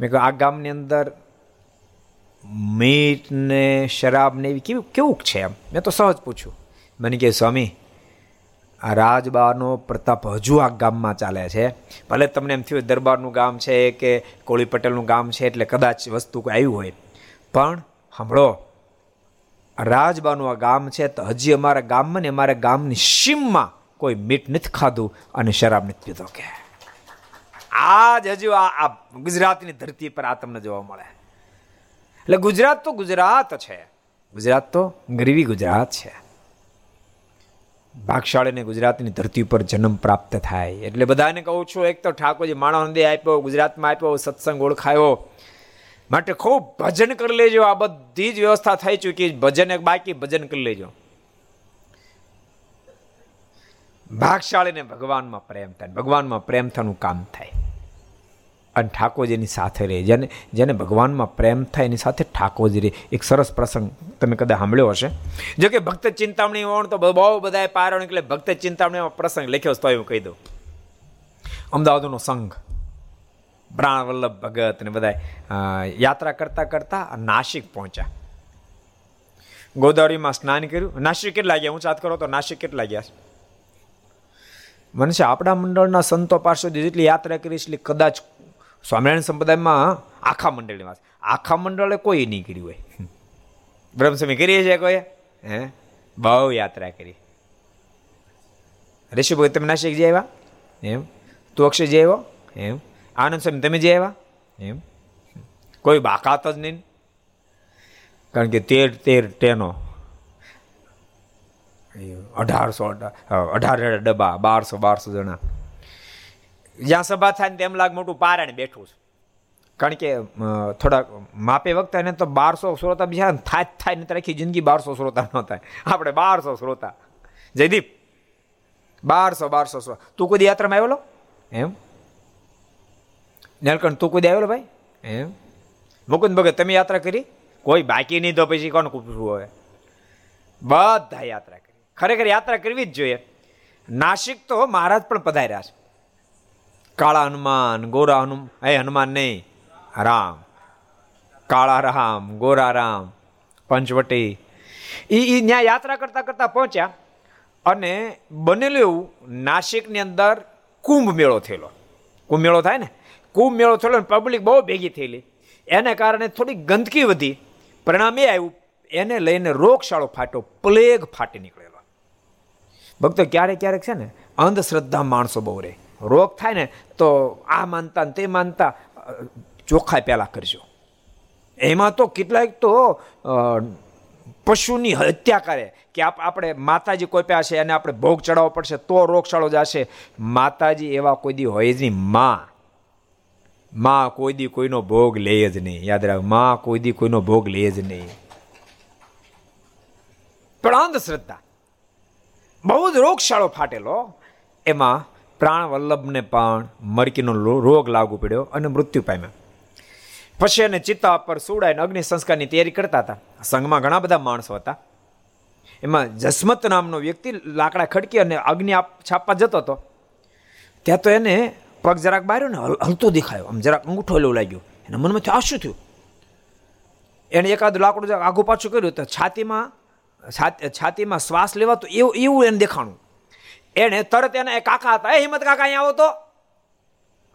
મેં કહ્યું આ ગામની અંદર મીટ ને શરાબ ને એવી કેવું કેવું છે એમ? મેં તો સહજ પૂછ્યું. મને કહે, સ્વામી, આ રાજબાનો પ્રતાપ હજુ આ ગામમાં ચાલે છે. ભલે તમને એમ થયું, દરબારનું ગામ છે કે કોળી પટેલનું ગામ છે, એટલે કદાચ વસ્તુ કોઈ આવ્યું હોય. પણ સાંભળો રાજબાનું આ ગામ છે તો હજી અમારા ગામમાં ને અમારા ગામની સીમમાં કોઈ મીઠ નથી ખાધું અને શરાબ નથી પીધો કે. આજ હજુ આ ગુજરાતની ધરતી પર આ તમને જોવા મળે. એટલે ગુજરાત તો ગુજરાત છે. ગુજરાત તો ગરીબી ગુજરાત છે. ભાગશાળીને ગુજરાતની ધરતી ઉપર જન્મ પ્રાપ્ત થાય. એટલે બધાને કહું છું, એક તો ઠાકોરજી માણવંદે આપ્યો, ગુજરાતમાં આપ્યો, સત્સંગ ઓળખાયો. માટે ખૂબ ભજન કરી લેજો. આ બધી જ વ્યવસ્થા થઈ ચૂકી ભજન એક બાકી, ભજન કરી લેજો. ભાગશાળીને ભગવાનમાં પ્રેમ થાય. ભગવાનમાં પ્રેમ થવાનું કામ થાય. અને ઠાકોરજીની સાથે રહે. જેને જેને ભગવાનમાં પ્રેમ થાય એની સાથે ઠાકોરજી રહે. એક સરસ પ્રસંગ તમે કદાચ સાંભળ્યો હશે. જો કે ભક્ત ચિંતામણી હોણ તો બહુ બધાએ પારણ એટલે ભક્ત ચિંતામણીમાં પ્રસંગ લખ્યો તો હું કહી દઉં. અમદાવાદનો સંઘ પ્રાણ વલ્લભ ભગત ને બધા યાત્રા કરતા કરતા નાસિક પહોંચ્યા. ગોદાવરીમાં સ્નાન કર્યું. નાસિક કેટલા ગયા હું ચાત કરો તો નાસિક કેટલા ગયા મને છે આપણા મંડળના સંતો પાર્ષદ જેટલી યાત્રા કરી એટલી કદાચ સ્વામિનારાયણ સંપ્રદાયમાં આખા મંડળની વાત આખા મંડળે કોઈ નહીં કર્યું હોય. બ્રહ્મસ્વામી કરીએ છીએ કોઈ? હે? બહુ યાત્રા કરી. ઋષિ ભગત તમે નાસિક જઈ આવ્યા? એમ? તું અક્ષય જઈ આવ્યો? એમ? આનંદ સ્વામી, તમે જઈ આવ્યા? એમ? કોઈ બાકાત જ નહીં. કારણ કે તેર તેર ટેનો અઢારસો અઢાર ડબ્બા, બારસો બારસો જણા. જ્યાં સભા થાય ને તેમ લાગ મોટું પારણ બેઠું છે. કારણ કે થોડાક માપે વખતે એને તો બારસો શ્રોતા બીજા થાય થાય ને આખી જિંદગી બારસો શ્રોતા ન થાય. આપણે બારસો શ્રોતા. જયદીપ, બારસો બારસો શ્રોતા. તું કોઈ યાત્રામાં આવેલો? એમ? નીલકંઠ, તું કોઈ આવેલો ભાઈ? એમ? મુકુંદ ભગત, તમે યાત્રા કરી? કોઈ બાકી નહીં તો પછી કોણ પૂછવું હવે? બધા યાત્રા કરી. ખરેખર યાત્રા કરવી જ જોઈએ. નાસિક તો મહારાજ પણ પધાર્યા છે. કાળા હનુમાન, ગોરા હનુમાન એ હનુમાન નહીં, રામ. કાળા રામ, ગોરા રામ, પંચવટી. એ એ ત્યાં યાત્રા કરતા કરતા પહોંચ્યા અને બનેલું એવું નાસિકની અંદર કુંભ મેળો થયેલો. કુંભ મેળો થાય ને? કુંભ મેળો થયેલો પબ્લિક બહુ ભેગી થયેલી. એને કારણે થોડી ગંદકી વધી. પરિણામ એ આવ્યું, એને લઈને રોગશાળો ફાટ્યો પ્લેગ ફાટી નીકળેલો. ભક્તો, ક્યારેક ક્યારેક છે ને અંધશ્રદ્ધા માણસો બહુ રહે. રોગ થાય ને, તો આ માનતા તે માનતા ચોખ્ખા પહેલાં કરજો. એમાં તો કેટલાક તો પશુની હત્યા કરે કે આપણે માતાજી કોઈ છે અને આપણે ભોગ ચડાવવો પડશે તો રોગશાળો જશે. માતાજી એવા કોઈ દી હોય જ નહીં, માં. માં કોઈ દી કોઈનો ભોગ લે જ નહીં. યાદ રાખ, માં કોઈ દી કોઈનો ભોગ લે જ નહીં. પણ અંધશ્રદ્ધા, બહુ જ રોગશાળો ફાટેલો. એમાં પ્રાણ વલ્લભને પણ મરકીનો રોગ લાગુ પડ્યો અને મૃત્યુ પામ્યા. પછી એને ચિત્તા પર સુડાઈને અગ્નિ સંસ્કારની તૈયારી કરતા હતા. સંઘમાં ઘણા બધા માણસો હતા. એમાં જસમત નામનો વ્યક્તિ લાકડા ખડકી અને અગ્નિ છાપવા જતો હતો. ત્યાં તો એને પગ જરાક બાર્યો ને હલતો દેખાયો. આમ જરાક અંગૂઠો લેવું લાગ્યું. એના મનમાં થયું આ શું થયું. એણે એકાદ લાકડું આગુ પાછું કર્યું તો છાતીમાં છાતીમાં શ્વાસ લેવા તો એવું એવું એને દેખાણું. એને તરત એને કાકા હતા, એ હિંમત કાકા અહીંયા આવો તો.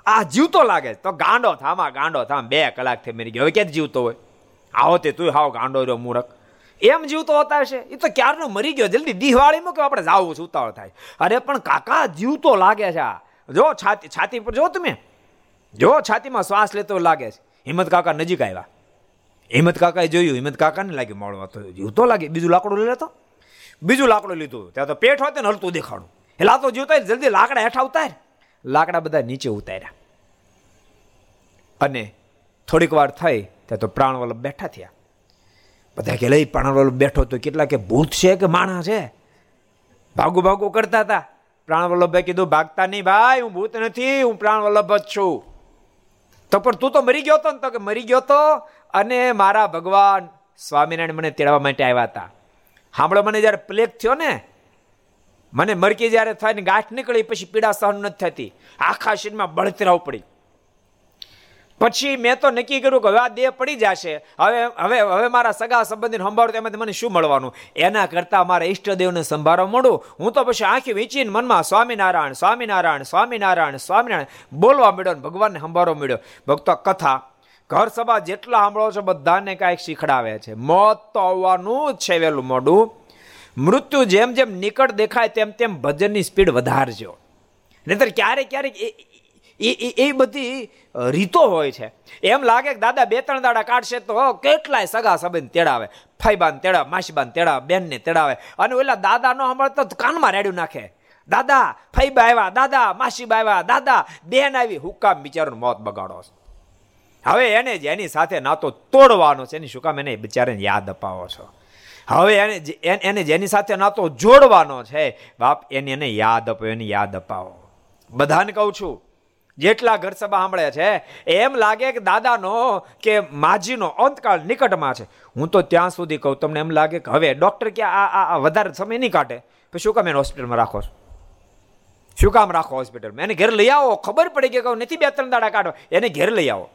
આ જીવતો લાગે તો ગાંડો થામા ગાંડો થામ. બે કલાકથી મરી ગયો. હવે ક્યાંથી જીવતો હોય? આવો તે તું હાવ ગાંડો રહ્યો, મૂરખ. એમ જીવતો હોતા હશે? એ તો ક્યારનો મરી ગયો? જલ્દી દિવાળીમાં કે આપણે જાવું છું, ઉતાવળ થાય. અરે, પણ કાકા જીવતો લાગે છે આ. જો, છાતી છાતી પર જો તમે. જો, છાતીમાં શ્વાસ લેતો લાગે છે. હિંમત કાકા નજીક આવ્યા. હિંમત કાકાએ જોયું, હિંમત કાકાને લાગ્યું મળવા તો જીવતો લાગે. બીજું લાકડું લઈ લેતો? બીજું લાકડું લીધું. ત્યાં તો પેટ હોય ને, હલતું દેખાડું. એટલે તો જીવતા જલ્દી લાકડા હેઠા ઉતાર. લાકડા બધા નીચે ઉતાર્યા. અને થોડીક વાર થઈ ત્યાં તો પ્રાણવલ્લભ બેઠા થયા. બધા કે, લઈ, પ્રાણવલ્લભ બેઠો તો કેટલા કે ભૂત છે કે માણસ છે? ભાગુ ભાગુ કરતા હતા. પ્રાણવલ્લભભાઈ કીધું, ભાગતા નહીં ભાઈ, હું ભૂત નથી, હું પ્રાણવલ્લભ જ છું. તો પણ તું તો મરી ગયો હતો ને તો કે મરી ગયો હતો અને મારા ભગવાન સ્વામિનારાયણ મને તેડવા માટે આવ્યા હતા. સાંભળો મને, જ્યારે પ્લેગ થયો ને મને મરકી જ્યારે થાય ને ગાંઠ નીકળી પછી પીડા સહન નથી થતી. આખા શરીરમાં બળતરાવ પડી. પછી મેં તો નક્કી કર્યું કે હવે આ દેહ પડી જશે. હવે હવે હવે મારા સગા સંબંધીને સંભાળું એમાંથી મને શું મળવાનું? એના કરતાં મારા ઈષ્ટદેવને સંભાળવા મળું હું તો પછી આંખી વીંચીને મનમાં સ્વામિનારાયણ સ્વામિનારાયણ સ્વામિનારાયણ સ્વામિનારાયણ બોલવા મળ્યો ને ભગવાનને સંભાળવા મળ્યો ભક્તો, કથા. ઘર સભા જેટલા સાંભળો છો બધાને કાંઈક શીખડાવે છે. મોત તો આવવાનું જ છે વહેલું મોડું. મૃત્યુ જેમ જેમ નિકટ દેખાય તેમ તેમ ભજનની સ્પીડ વધારજો. નહીતર ક્યારેક ક્યારેક એ એ બધી રીતો હોય છે. એમ લાગે કે દાદા બે ત્રણ દાડા કાઢશે તો કેટલાય સગા સંબંધ તેડાવે. ફાઈબાન તેડાવે, માસીબાન તેડાવે, બેનને તેડાવે. અને ઓલા દાદાનો હમણાં સાંભળતો કાનમાં રેડ્યું નાખે. દાદા, ફાઈબા આવ્યા, દાદા, માસીબા આવ્યા, દાદા, બેન આવી, હુકામ બિચારાનું મોત બગાડો હવે એને જ એની સાથે નાતો તોડવાનો છે, એની શું કામ એને બિચારાને યાદ અપાવો છો. હવે એને એને જેની સાથે નાતો જોડવાનો છે, બાપ, એને એને યાદ આપો, એને યાદ અપાવો. બધાને કહું છું, જેટલા ઘર સભા સાંભળે છે, એમ લાગે કે દાદાનો કે માજીનો અંતકાળ નિકટમાં છે. હું તો ત્યાં સુધી કહું, તમને એમ લાગે કે હવે ડૉક્ટર કે આ આ વધારે સમય નહીં કાઢે પછી શું કામ એને હોસ્પિટલમાં રાખો છો? શું કામ રાખો હોસ્પિટલમાં? એને ઘેર લઈ આવો, ખબર પડી કે કહું, નથી બે ત્રણ દાડા કાઢો એને ઘેર લઈ આવો.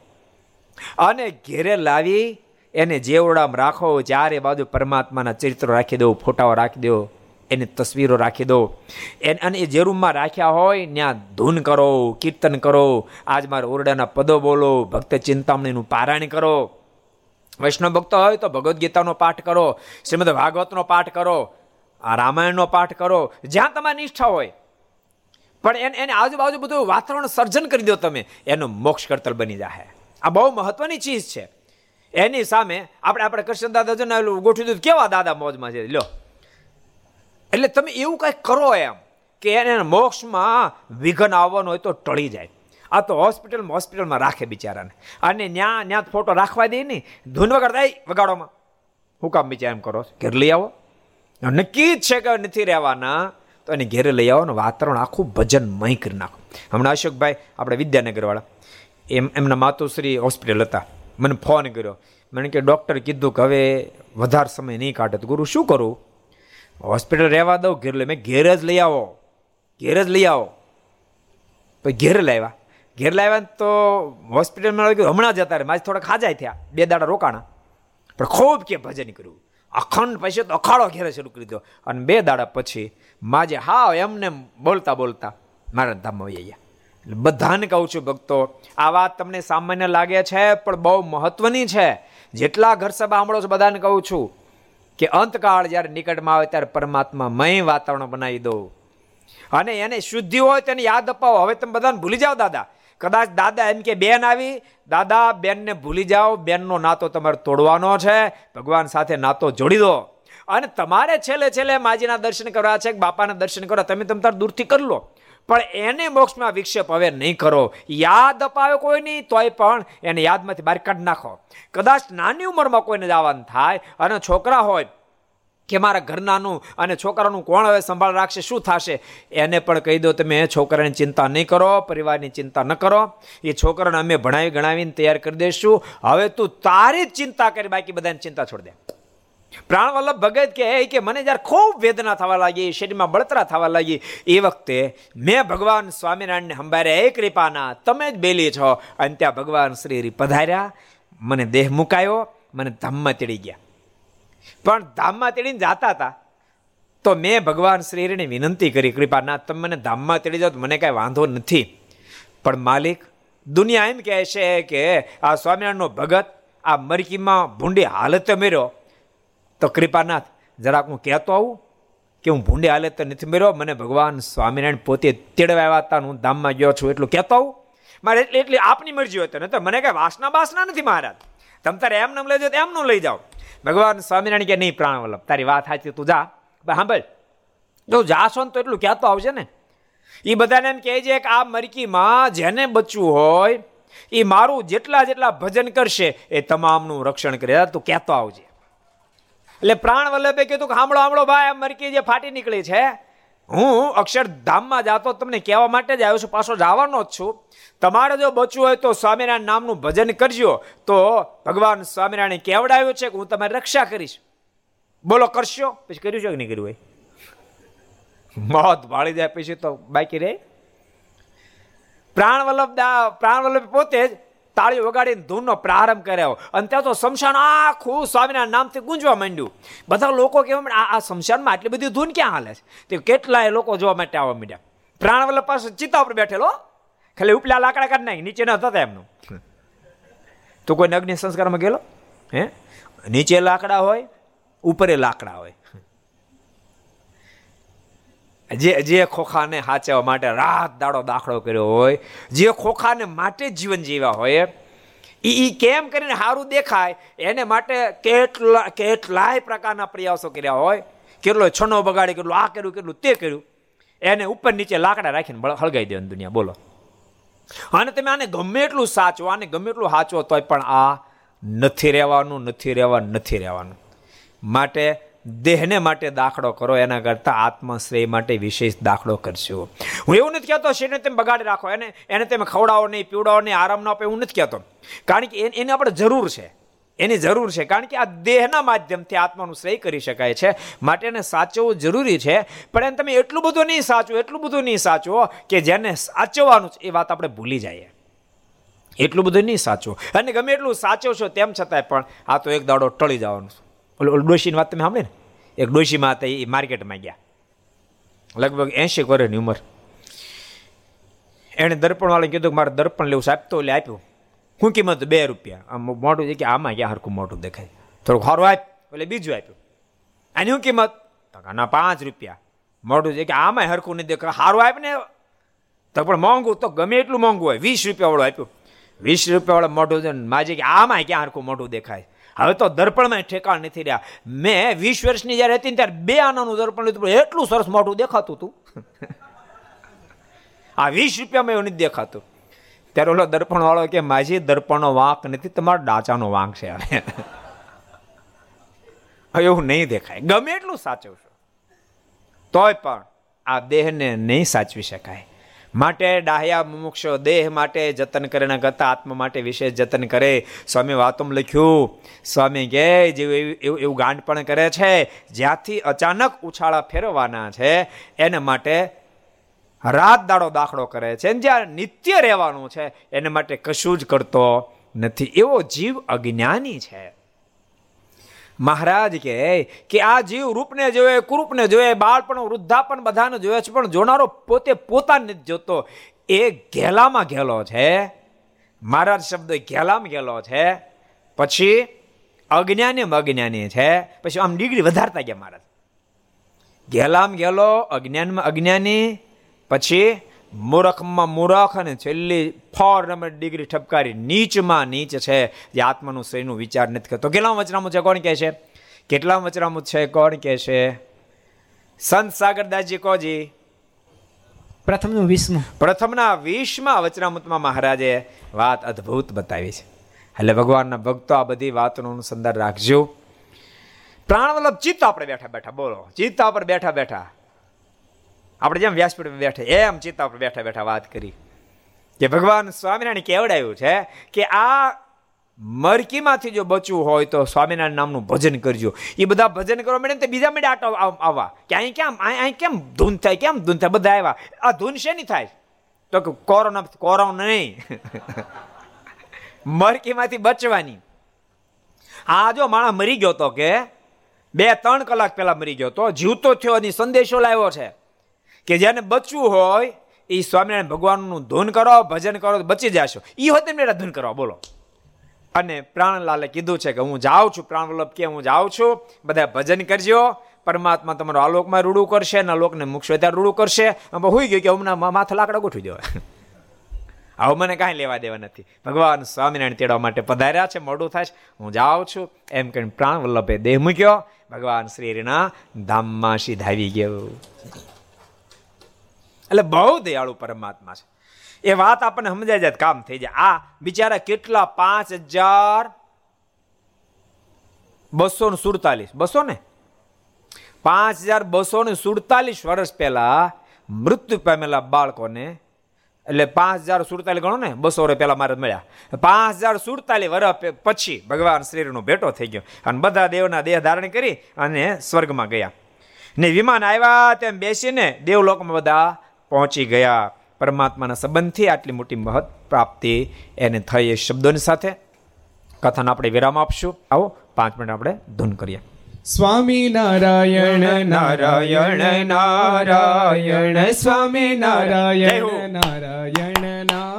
અને ઘેરે લાવી એને જેવડામાં રાખો ચારે બાજુ પરમાત્માના ચરિત્રો રાખી દો, ફોટાઓ રાખી દો, એની તસવીરો રાખી દો. એને અને એ જે રૂમમાં રાખ્યા હોય, ત્યાં ધૂન કરો, કીર્તન કરો, આજ મારા ઓરડાના પદો બોલો, ભક્ત ચિંતામણીનું પારાયણ કરો. વૈષ્ણવ ભક્તો હોય તો ભગવદ્ ગીતાનો પાઠ કરો, શ્રીમદ ભાગવતનો પાઠ કરો, આ રામાયણનો પાઠ કરો, જ્યાં તમારી નિષ્ઠા હોય. પણ એને એને આજુબાજુ બધું વાતાવરણ સર્જન કરી દો તમે, એનું મોક્ષ કરતલ બની જાય આ બહુ મહત્વની ચીજ છે. એની સામે આપણે આપણે કૃષ્ણ દાદા છે ને ગોઠવી દીધું કેવા દાદા મોજમાં છે? લ્યો. એટલે તમે એવું કંઈક કરો એમ કે એને મોક્ષમાં વિઘન આવવાનું હોય તો ટળી જાય. આ તો હોસ્પિટલમાં હોસ્પિટલમાં રાખે બિચારાને. અને ન્યા ન્યા ફોટો રાખવા દે નહીં ધૂન વગાડતા વગાડોમાં. હું કામ બિચાર એમ કરો ઘેર લઈ આવો. નક્કી જ છે કે નથી રહેવાના, તો એને ઘેરે લઈ આવો ને વાતાવરણ આખું ભજનમય કરી નાખો. હમણાં અશોકભાઈ, આપણે વિદ્યાનગરવાળા, એમ, એમના માતુશ્રી હોસ્પિટલ હતા. મને ફોન કર્યો. મને કે, ડૉક્ટર કીધું કે હવે વધારે સમય નહીં કાઢે. તો ગુરુ, શું કરું? હોસ્પિટલ રહેવા દઉં, ઘેર લઈ. મેં ઘેર જ લઈ આવો. ઘેર જ લઈ આવો. પછી ઘેર લાવ્યા ઘેર લાવ્યા તો હોસ્પિટલમાં ગયું હમણાં જતા રહે મારે થોડા ખાજાય થયા, બે દાડા રોકાણા. પણ ખૂબ કે ભજન કર્યું. અખંડ પછી તો અખાડો ઘેરે શરૂ કરી દીધો. અને બે દાડા પછી, માજે હા એમને બોલતા બોલતા મારા ધામમાં વહી ગયા. બધાને કહું છું ભક્તો, આ વાત તમને સામાન્ય લાગે છે, પણ બહુ મહત્વની છે. જેટલા ઘર સભા સાંભળો છો બધાને કહું છું કે અંતકાળ જ્યારે નિકટમાં આવે ત્યારે પરમાત્મા મય વાતાવરણ બનાવી દો. અને એને શુદ્ધિ હોય તેને યાદ અપાવો. હવે તમે બધાને ભૂલી જાઓ દાદા. કદાચ દાદા એમ કે બેન આવી, દાદા, બેનને ભૂલી જાઓ. બેનનો નાતો તમારે તોડવાનો છે. ભગવાન સાથે નાતો જોડી દો. અને તમારે છેલ્લે છેલ્લે માજીના દર્શન કરવા છે બાપાના દર્શન કરવા. તમે તમ તાર દૂરથી કરી લો. પણ એને મોક્ષમાં વિક્ષેપ હવે નહીં કરો. યાદ અપાવે કોઈ નહીં, તોય પણ એને યાદમાંથી બહાર કાઢી નાખો. કદાચ નાની ઉંમરમાં કોઈને જવાનું થાય અને છોકરા હોય કે મારા ઘરનાનું અને છોકરાનું કોણ હવે સંભાળ રાખશે, શું થશે? એને પણ કહી દો તમે, છોકરાની ચિંતા નહીં કરો, પરિવારની ચિંતા ન કરો. એ છોકરાને અમે ભણાવી ગણાવીને તૈયાર કરી દઈશું. હવે તું તારી જ ચિંતા કરી, બાકી બધાની ચિંતા છોડી દે. પ્રાણવલ્લભ ભગત કહે કે મને જ્યારે ખૂબ વેદના થવા લાગી, શરીરમાં બળતરા થવા લાગી, એ વખતે મેં ભગવાન સ્વામિનારાયણને હંભારે એ કૃપાના, તમે જ બેલી છો. અને ત્યાં ભગવાન શ્રી પધાર્યા. મને દેહ મુકાયો, મને ધામમાં તેડી ગયા. પણ ધામમાં તેડીને જાતા હતા. તો મેં ભગવાન શ્રીને વિનંતી કરી, કૃપાનાથ, તમે મને ધામમાં તેડી જાઓ મને કાંઈ વાંધો નથી. પણ માલિક, દુનિયા એમ કહે છે કે આ સ્વામિનારાયણનો ભગત આ મરકીમાં ભૂંડી હાલતે મેર્યો. તો કૃપાનાથ જરાક હું કહેતો આવું કે હું ભૂંડે હાલે તો નથી મેળ્યો મને ભગવાન સ્વામિનારાયણ પોતે તેડવા આવ્યા હતા હું ધામમાં ગયો છું એટલું કહેતો આવું. મારે એટલે એટલી આપની મરજી હોય તો નહીં તો મને કાંઈ વાસના બાસના નથી મહારાજ. તમ તારે એમ લઈ જાઓ તો એમનું લઈ જાઓ. ભગવાન સ્વામિનારાયણ કે નહીં પ્રાણવલ્લભ, તારી વાત સાચી તું જા. સાંભળ. જો જાશો ને તો એટલું કહેતો આવશે ને. એ બધાને એમ કહે છે કે આ મરકીમાં જેને બચવું હોય એ મારું જેટલા જેટલા ભજન કરશે એ તમામનું રક્ષણ કરે. તું કહેતો આવજે. એટલે પ્રાણ વલ્લભે કીધું કે હામળો હામળો ભાઈ, આ મરકી જે ફાટી નીકળી છે, હું અક્ષરધામમાં જાતો તમને કહેવા માટે જ આવ્યો છું, પાછો જવાનો જ છું. તમારે જો બચવું હોય તો સ્વામિનારાયણ નામનું ભજન કરજો. તો ભગવાન સ્વામિનારાયણ કેવડાવ્યો છે કે હું તમારી રક્ષા કરીશ. બોલો, કરશો? પછી કર્યું છે કે નહીં કર્યું હોય? મોત ભાળી જાય પછી તો બાકી રહે. પ્રાણવલ્લભ પ્રાણવલ્લભ પોતે જ તાળી વગાડીને ધૂનનો પ્રારંભ કર્યો. અને ત્યાં તો શમશાન આખું સ્વામીના નામથી ગુંજવા માંડ્યું. બધા લોકો કહેવા આ શમશાનમાં આટલી બધી ધૂન ક્યાં હાલે છે? તે કેટલાય લોકો જોવા માટે આવવા માંડ્યા. પ્રાણવલ્લભ પાસે ચિત્તા ઉપર બેઠેલો. ખાલી ઉપલા લાકડા કાઢ નાખી, નીચે ન હતા એમનું. તો કોઈ અગ્નિ સંસ્કારમાં ગયેલો? હે? નીચે લાકડા હોય, ઉપરે લાકડા હોય. જે જે ખોખાને સાચવવા માટે રાત દાડો દાખલો કર્યો હોય, જે ખોખાને માટે જીવન જીવ્યા હોય એ એ કેમ કરીને સારું દેખાય? એને માટે કેટલા, કેટલાય પ્રકારના પ્રયાસો કર્યા હોય. કેટલો છનો બગાડી, કેટલું આ કર્યું, કેટલું તે કર્યું. એને ઉપર નીચે લાકડા રાખીને હળગાઈ દેવાની દુનિયા, બોલો. અને તમે આને ગમે એટલું સાચો આને ગમે એટલું સાચો તોય પણ આ નથી રહેવાનું નથી રહેવાનું નથી રહેવાનું. માટે દેહને માટે દાખલો કરો, એના કરતાં આત્મશ્રેય માટે વિશેષ દાખલો કરશો હું એવું નથી કહેતો, શરીરને તમે બગાડી રાખો, એને એને તમે ખવડાવો નહીં, પીવડાવો નહીં, આરામ ના આપે, એવું નથી કહેતો. કારણ કે એને આપણે જરૂર છે. એની જરૂર છે. કારણ કે આ દેહના માધ્યમથી આત્માનું શ્રેય કરી શકાય છે. માટે એને સાચવવું જરૂરી છે. પણ એને તમે એટલું બધું નહીં સાચવો, એટલું બધું નહીં સાચવો કે જેને સાચવવાનું છે, એ વાત આપણે ભૂલી જઈએ. એટલું બધું નહીં સાચવો. અને ગમે એટલું સાચવશો, તેમ છતાંય પણ આ તો એક દાડો ટળી જવાનું ઓલો ડોશીની વાત તમે સાંભળી ને? એક ડોશીમાં હતા એ માર્કેટમાં ગયા. લગભગ એંશી વર્ષની ઉંમર. એણે દર્પણવાળાને કીધું કે મારે દર્પણ લેવું સાહેબ તો એટલે આપ્યું. શું કિંમત બે રૂપિયા. આમ મોટું છે કે આમાં ક્યાં હરખું મોટું દેખાય. થોડુંક સારું આપ એટલે બીજું આપ્યું. આની શું કિંમત? ના, પાંચ રૂપિયા. મોટું છે કે આમાં હરખું નહીં દેખાય. સારું આપ ને. તો પણ મોંઘું, તો ગમે એટલું મોંઘું હોય. વીસ રૂપિયાવાળું આપ્યું. વીસ રૂપિયાવાળું મોઢું છે માજી કે આમાં ક્યાં હરખું મોઢું દેખાય. હવે તો દર્પણમાં ઠેકાણ નથી રહ્યા. મેં વીસ વર્ષની જ્યારે હતી ત્યારે બે આનાનું દર્પણ લીધું, પણ એટલું સરસ મોટું દેખાતું હતું. આ વીસ રૂપિયામાં એવું નથી દેખાતું. ત્યારે ઓલો દર્પણ વાળો કે, માજી, દર્પણનો વાંક નથી, તમારો ડાચાનો વાંક છે હવે એવું નહીં દેખાય. ગમે એટલું સાચવશો. તોય પણ આ દેહને નહીં સાચવી શકાય. માટે ડાહ્યા મુમુક્ષ દેહ માટે જતન કરે ના કરતા આત્મા માટે વિશેષ જતન કરે. સ્વામી વાતોમાં લખ્યું, સ્વામી કે, જેવું એવું એવું ગાંડ પણ કરે છે, જ્યાંથી અચાનક ઉછાળા ફેરવવાના છે, એના માટે રાત દાડો દાખલો કરે છે જ્યાં નિત્ય રહેવાનું છે, એને માટે કશું જ કરતો નથી. એવો જીવ અજ્ઞાની છે. મહારાજ કહે કે આ જીવ રૂપને જોવે, કુરૂપને જોવે, બાળપણ વૃદ્ધાપણ બધાને જોવે છે, પણ જોનારો પોતે પોતાને નથી જોતો. એ ઘેલામાં ઘેલો છે. મહારાજ શબ્દ ઘેલામાં ઘેલો છે. પછી અજ્ઞાની અજ્ઞાની છે. પછી આમ ડિગ્રી વધારતા ગયા મહારાજ. ઘેલામ ઘેલો, અજ્ઞાનમાં અજ્ઞાની, પછી મૂરખમાં મૂરખ અને છેલ્લી ફોર નંબર ડિગ્રી ઠપકારી નીચમાં નીચ છે. જે આત્માનું શ્રેયનું વિચાર નથી કરતો. કેટલા વચનામું છે? કોણ કહે છે? કેટલા વચનામું છે? કોણ કહે છે? સંત સાગરદાસજી કોજી? પ્રથમનું વીસમું. પ્રથમના વીસમાં વચનામૃતમાં મહારાજે વાત અદ્ભુત બતાવી છે. એટલે ભગવાનના ભક્તો આ બધી વાતનું અનુસંધાન રાખજો. પ્રાણવલ્લભ ચિત્તા આપણે બેઠા બેઠા બોલો. ચિત્તા પર બેઠા બેઠા. આપણે જેમ વ્યાસપીઠ બેઠે એમ ચિત્તા પર બેઠા બેઠા વાત કરી. કે ભગવાન સ્વામિનારાયણ કેવડાયું છે કે આ મરકીમાંથી જો બચવું હોય તો સ્વામિનારાયણ નામનું ભજન કરજો. એ બધા ભજન કરવા મળે ને બીજા મળે આટો આવવા. કે અહીં કેમ અહીં કેમ ધૂન થાય, કેમ ધૂન થાય? બધા આવ્યા. આ ધૂન શેની થાય? તો કે કોરોના કોરોના નહીં. મરકીમાંથી બચવાની. આ જો માણસ મરી ગયો તો કે બે, ત્રણ કલાક પહેલા મરી ગયો તો જીવતો થયો અને સંદેશો લાવ્યો છે. કે જેને બચવું હોય, એ સ્વામિનારાયણ ભગવાનનું ધૂન કરો, ભજન કરો, બચી જશો. એ હોય તેમને ધૂન કરો બોલો. અને પ્રાણલાલે કીધું છે કે હું જાઉં છું, પ્રાણવલ્લભ કે હું જાઉં છું, બધા ભજન કરજો. પરમાત્મા તમારો આલોકમાં રૂડું કરશે, અને લોકને મૂકશો ત્યારે રૂડું કરશે. હોઈ ગયું કે હમણાં માથા લાકડા ગોઠવી દેવાય આવું મને કાંઈ લેવા દેવા નથી. ભગવાન સ્વામિનારાયણ તેડવા માટે પધાર્યા છે, મોડું થાય છે. હું જાઉં છું. એમ કહીને પ્રાણ વલ્લભે દેહ મૂક્યો. ભગવાન શ્રીના ધામમાં સીધાવી ગયો. એટલે બહુ દયાળુ પરમાત્મા છે. એ વાત આપણને સમજાય જાય કામ થઈ જાય. આ બિચારા કેટલા પાંચ હજાર બસો ને સુડતાલીસ, બસો ને? પાંચ હજાર બસો ને સુડતાલીસ વર્ષ પહેલા મૃત્યુ પામેલા બાળકોને, એટલે પાંચ હજાર સુડતાલીસ ગણો ને, બસો વર્ષ પહેલા મારે મળ્યા. પાંચ હજાર સુડતાલીસ વર્ષ પછી ભગવાન શ્રીનો ભેટો થઈ ગયો. અને બધા દેવના દેહ ધારણ કરી અને સ્વર્ગમાં ગયા. ને વિમાન આવ્યા તેમ બેસીને દેવલોકમાં બધા પહોંચી ગયા. પરમાત્માના સંબંધથી આટલી મોટી મહત પ્રાપ્તિ એને થઈ એ શબ્દોની સાથે. કથાને આપણે વિરામ આપશું. આવો પાંચ મિનિટ આપણે ધૂન કરીએ. સ્વામી નારાયણ નારાયણ નારાયણ સ્વામી નારાયણ નારાયણ નારાયણ.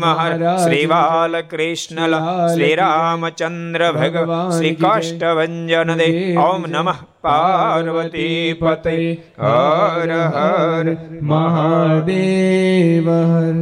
મહારાજ શ્રી બાલકૃષ્ણ શ્રી રામચંદ્ર ભગવાન શ્રી કાષ્ટભન દેવ ઓમ નમઃ પાર્વતી પતે હર હર મહાદેવ હર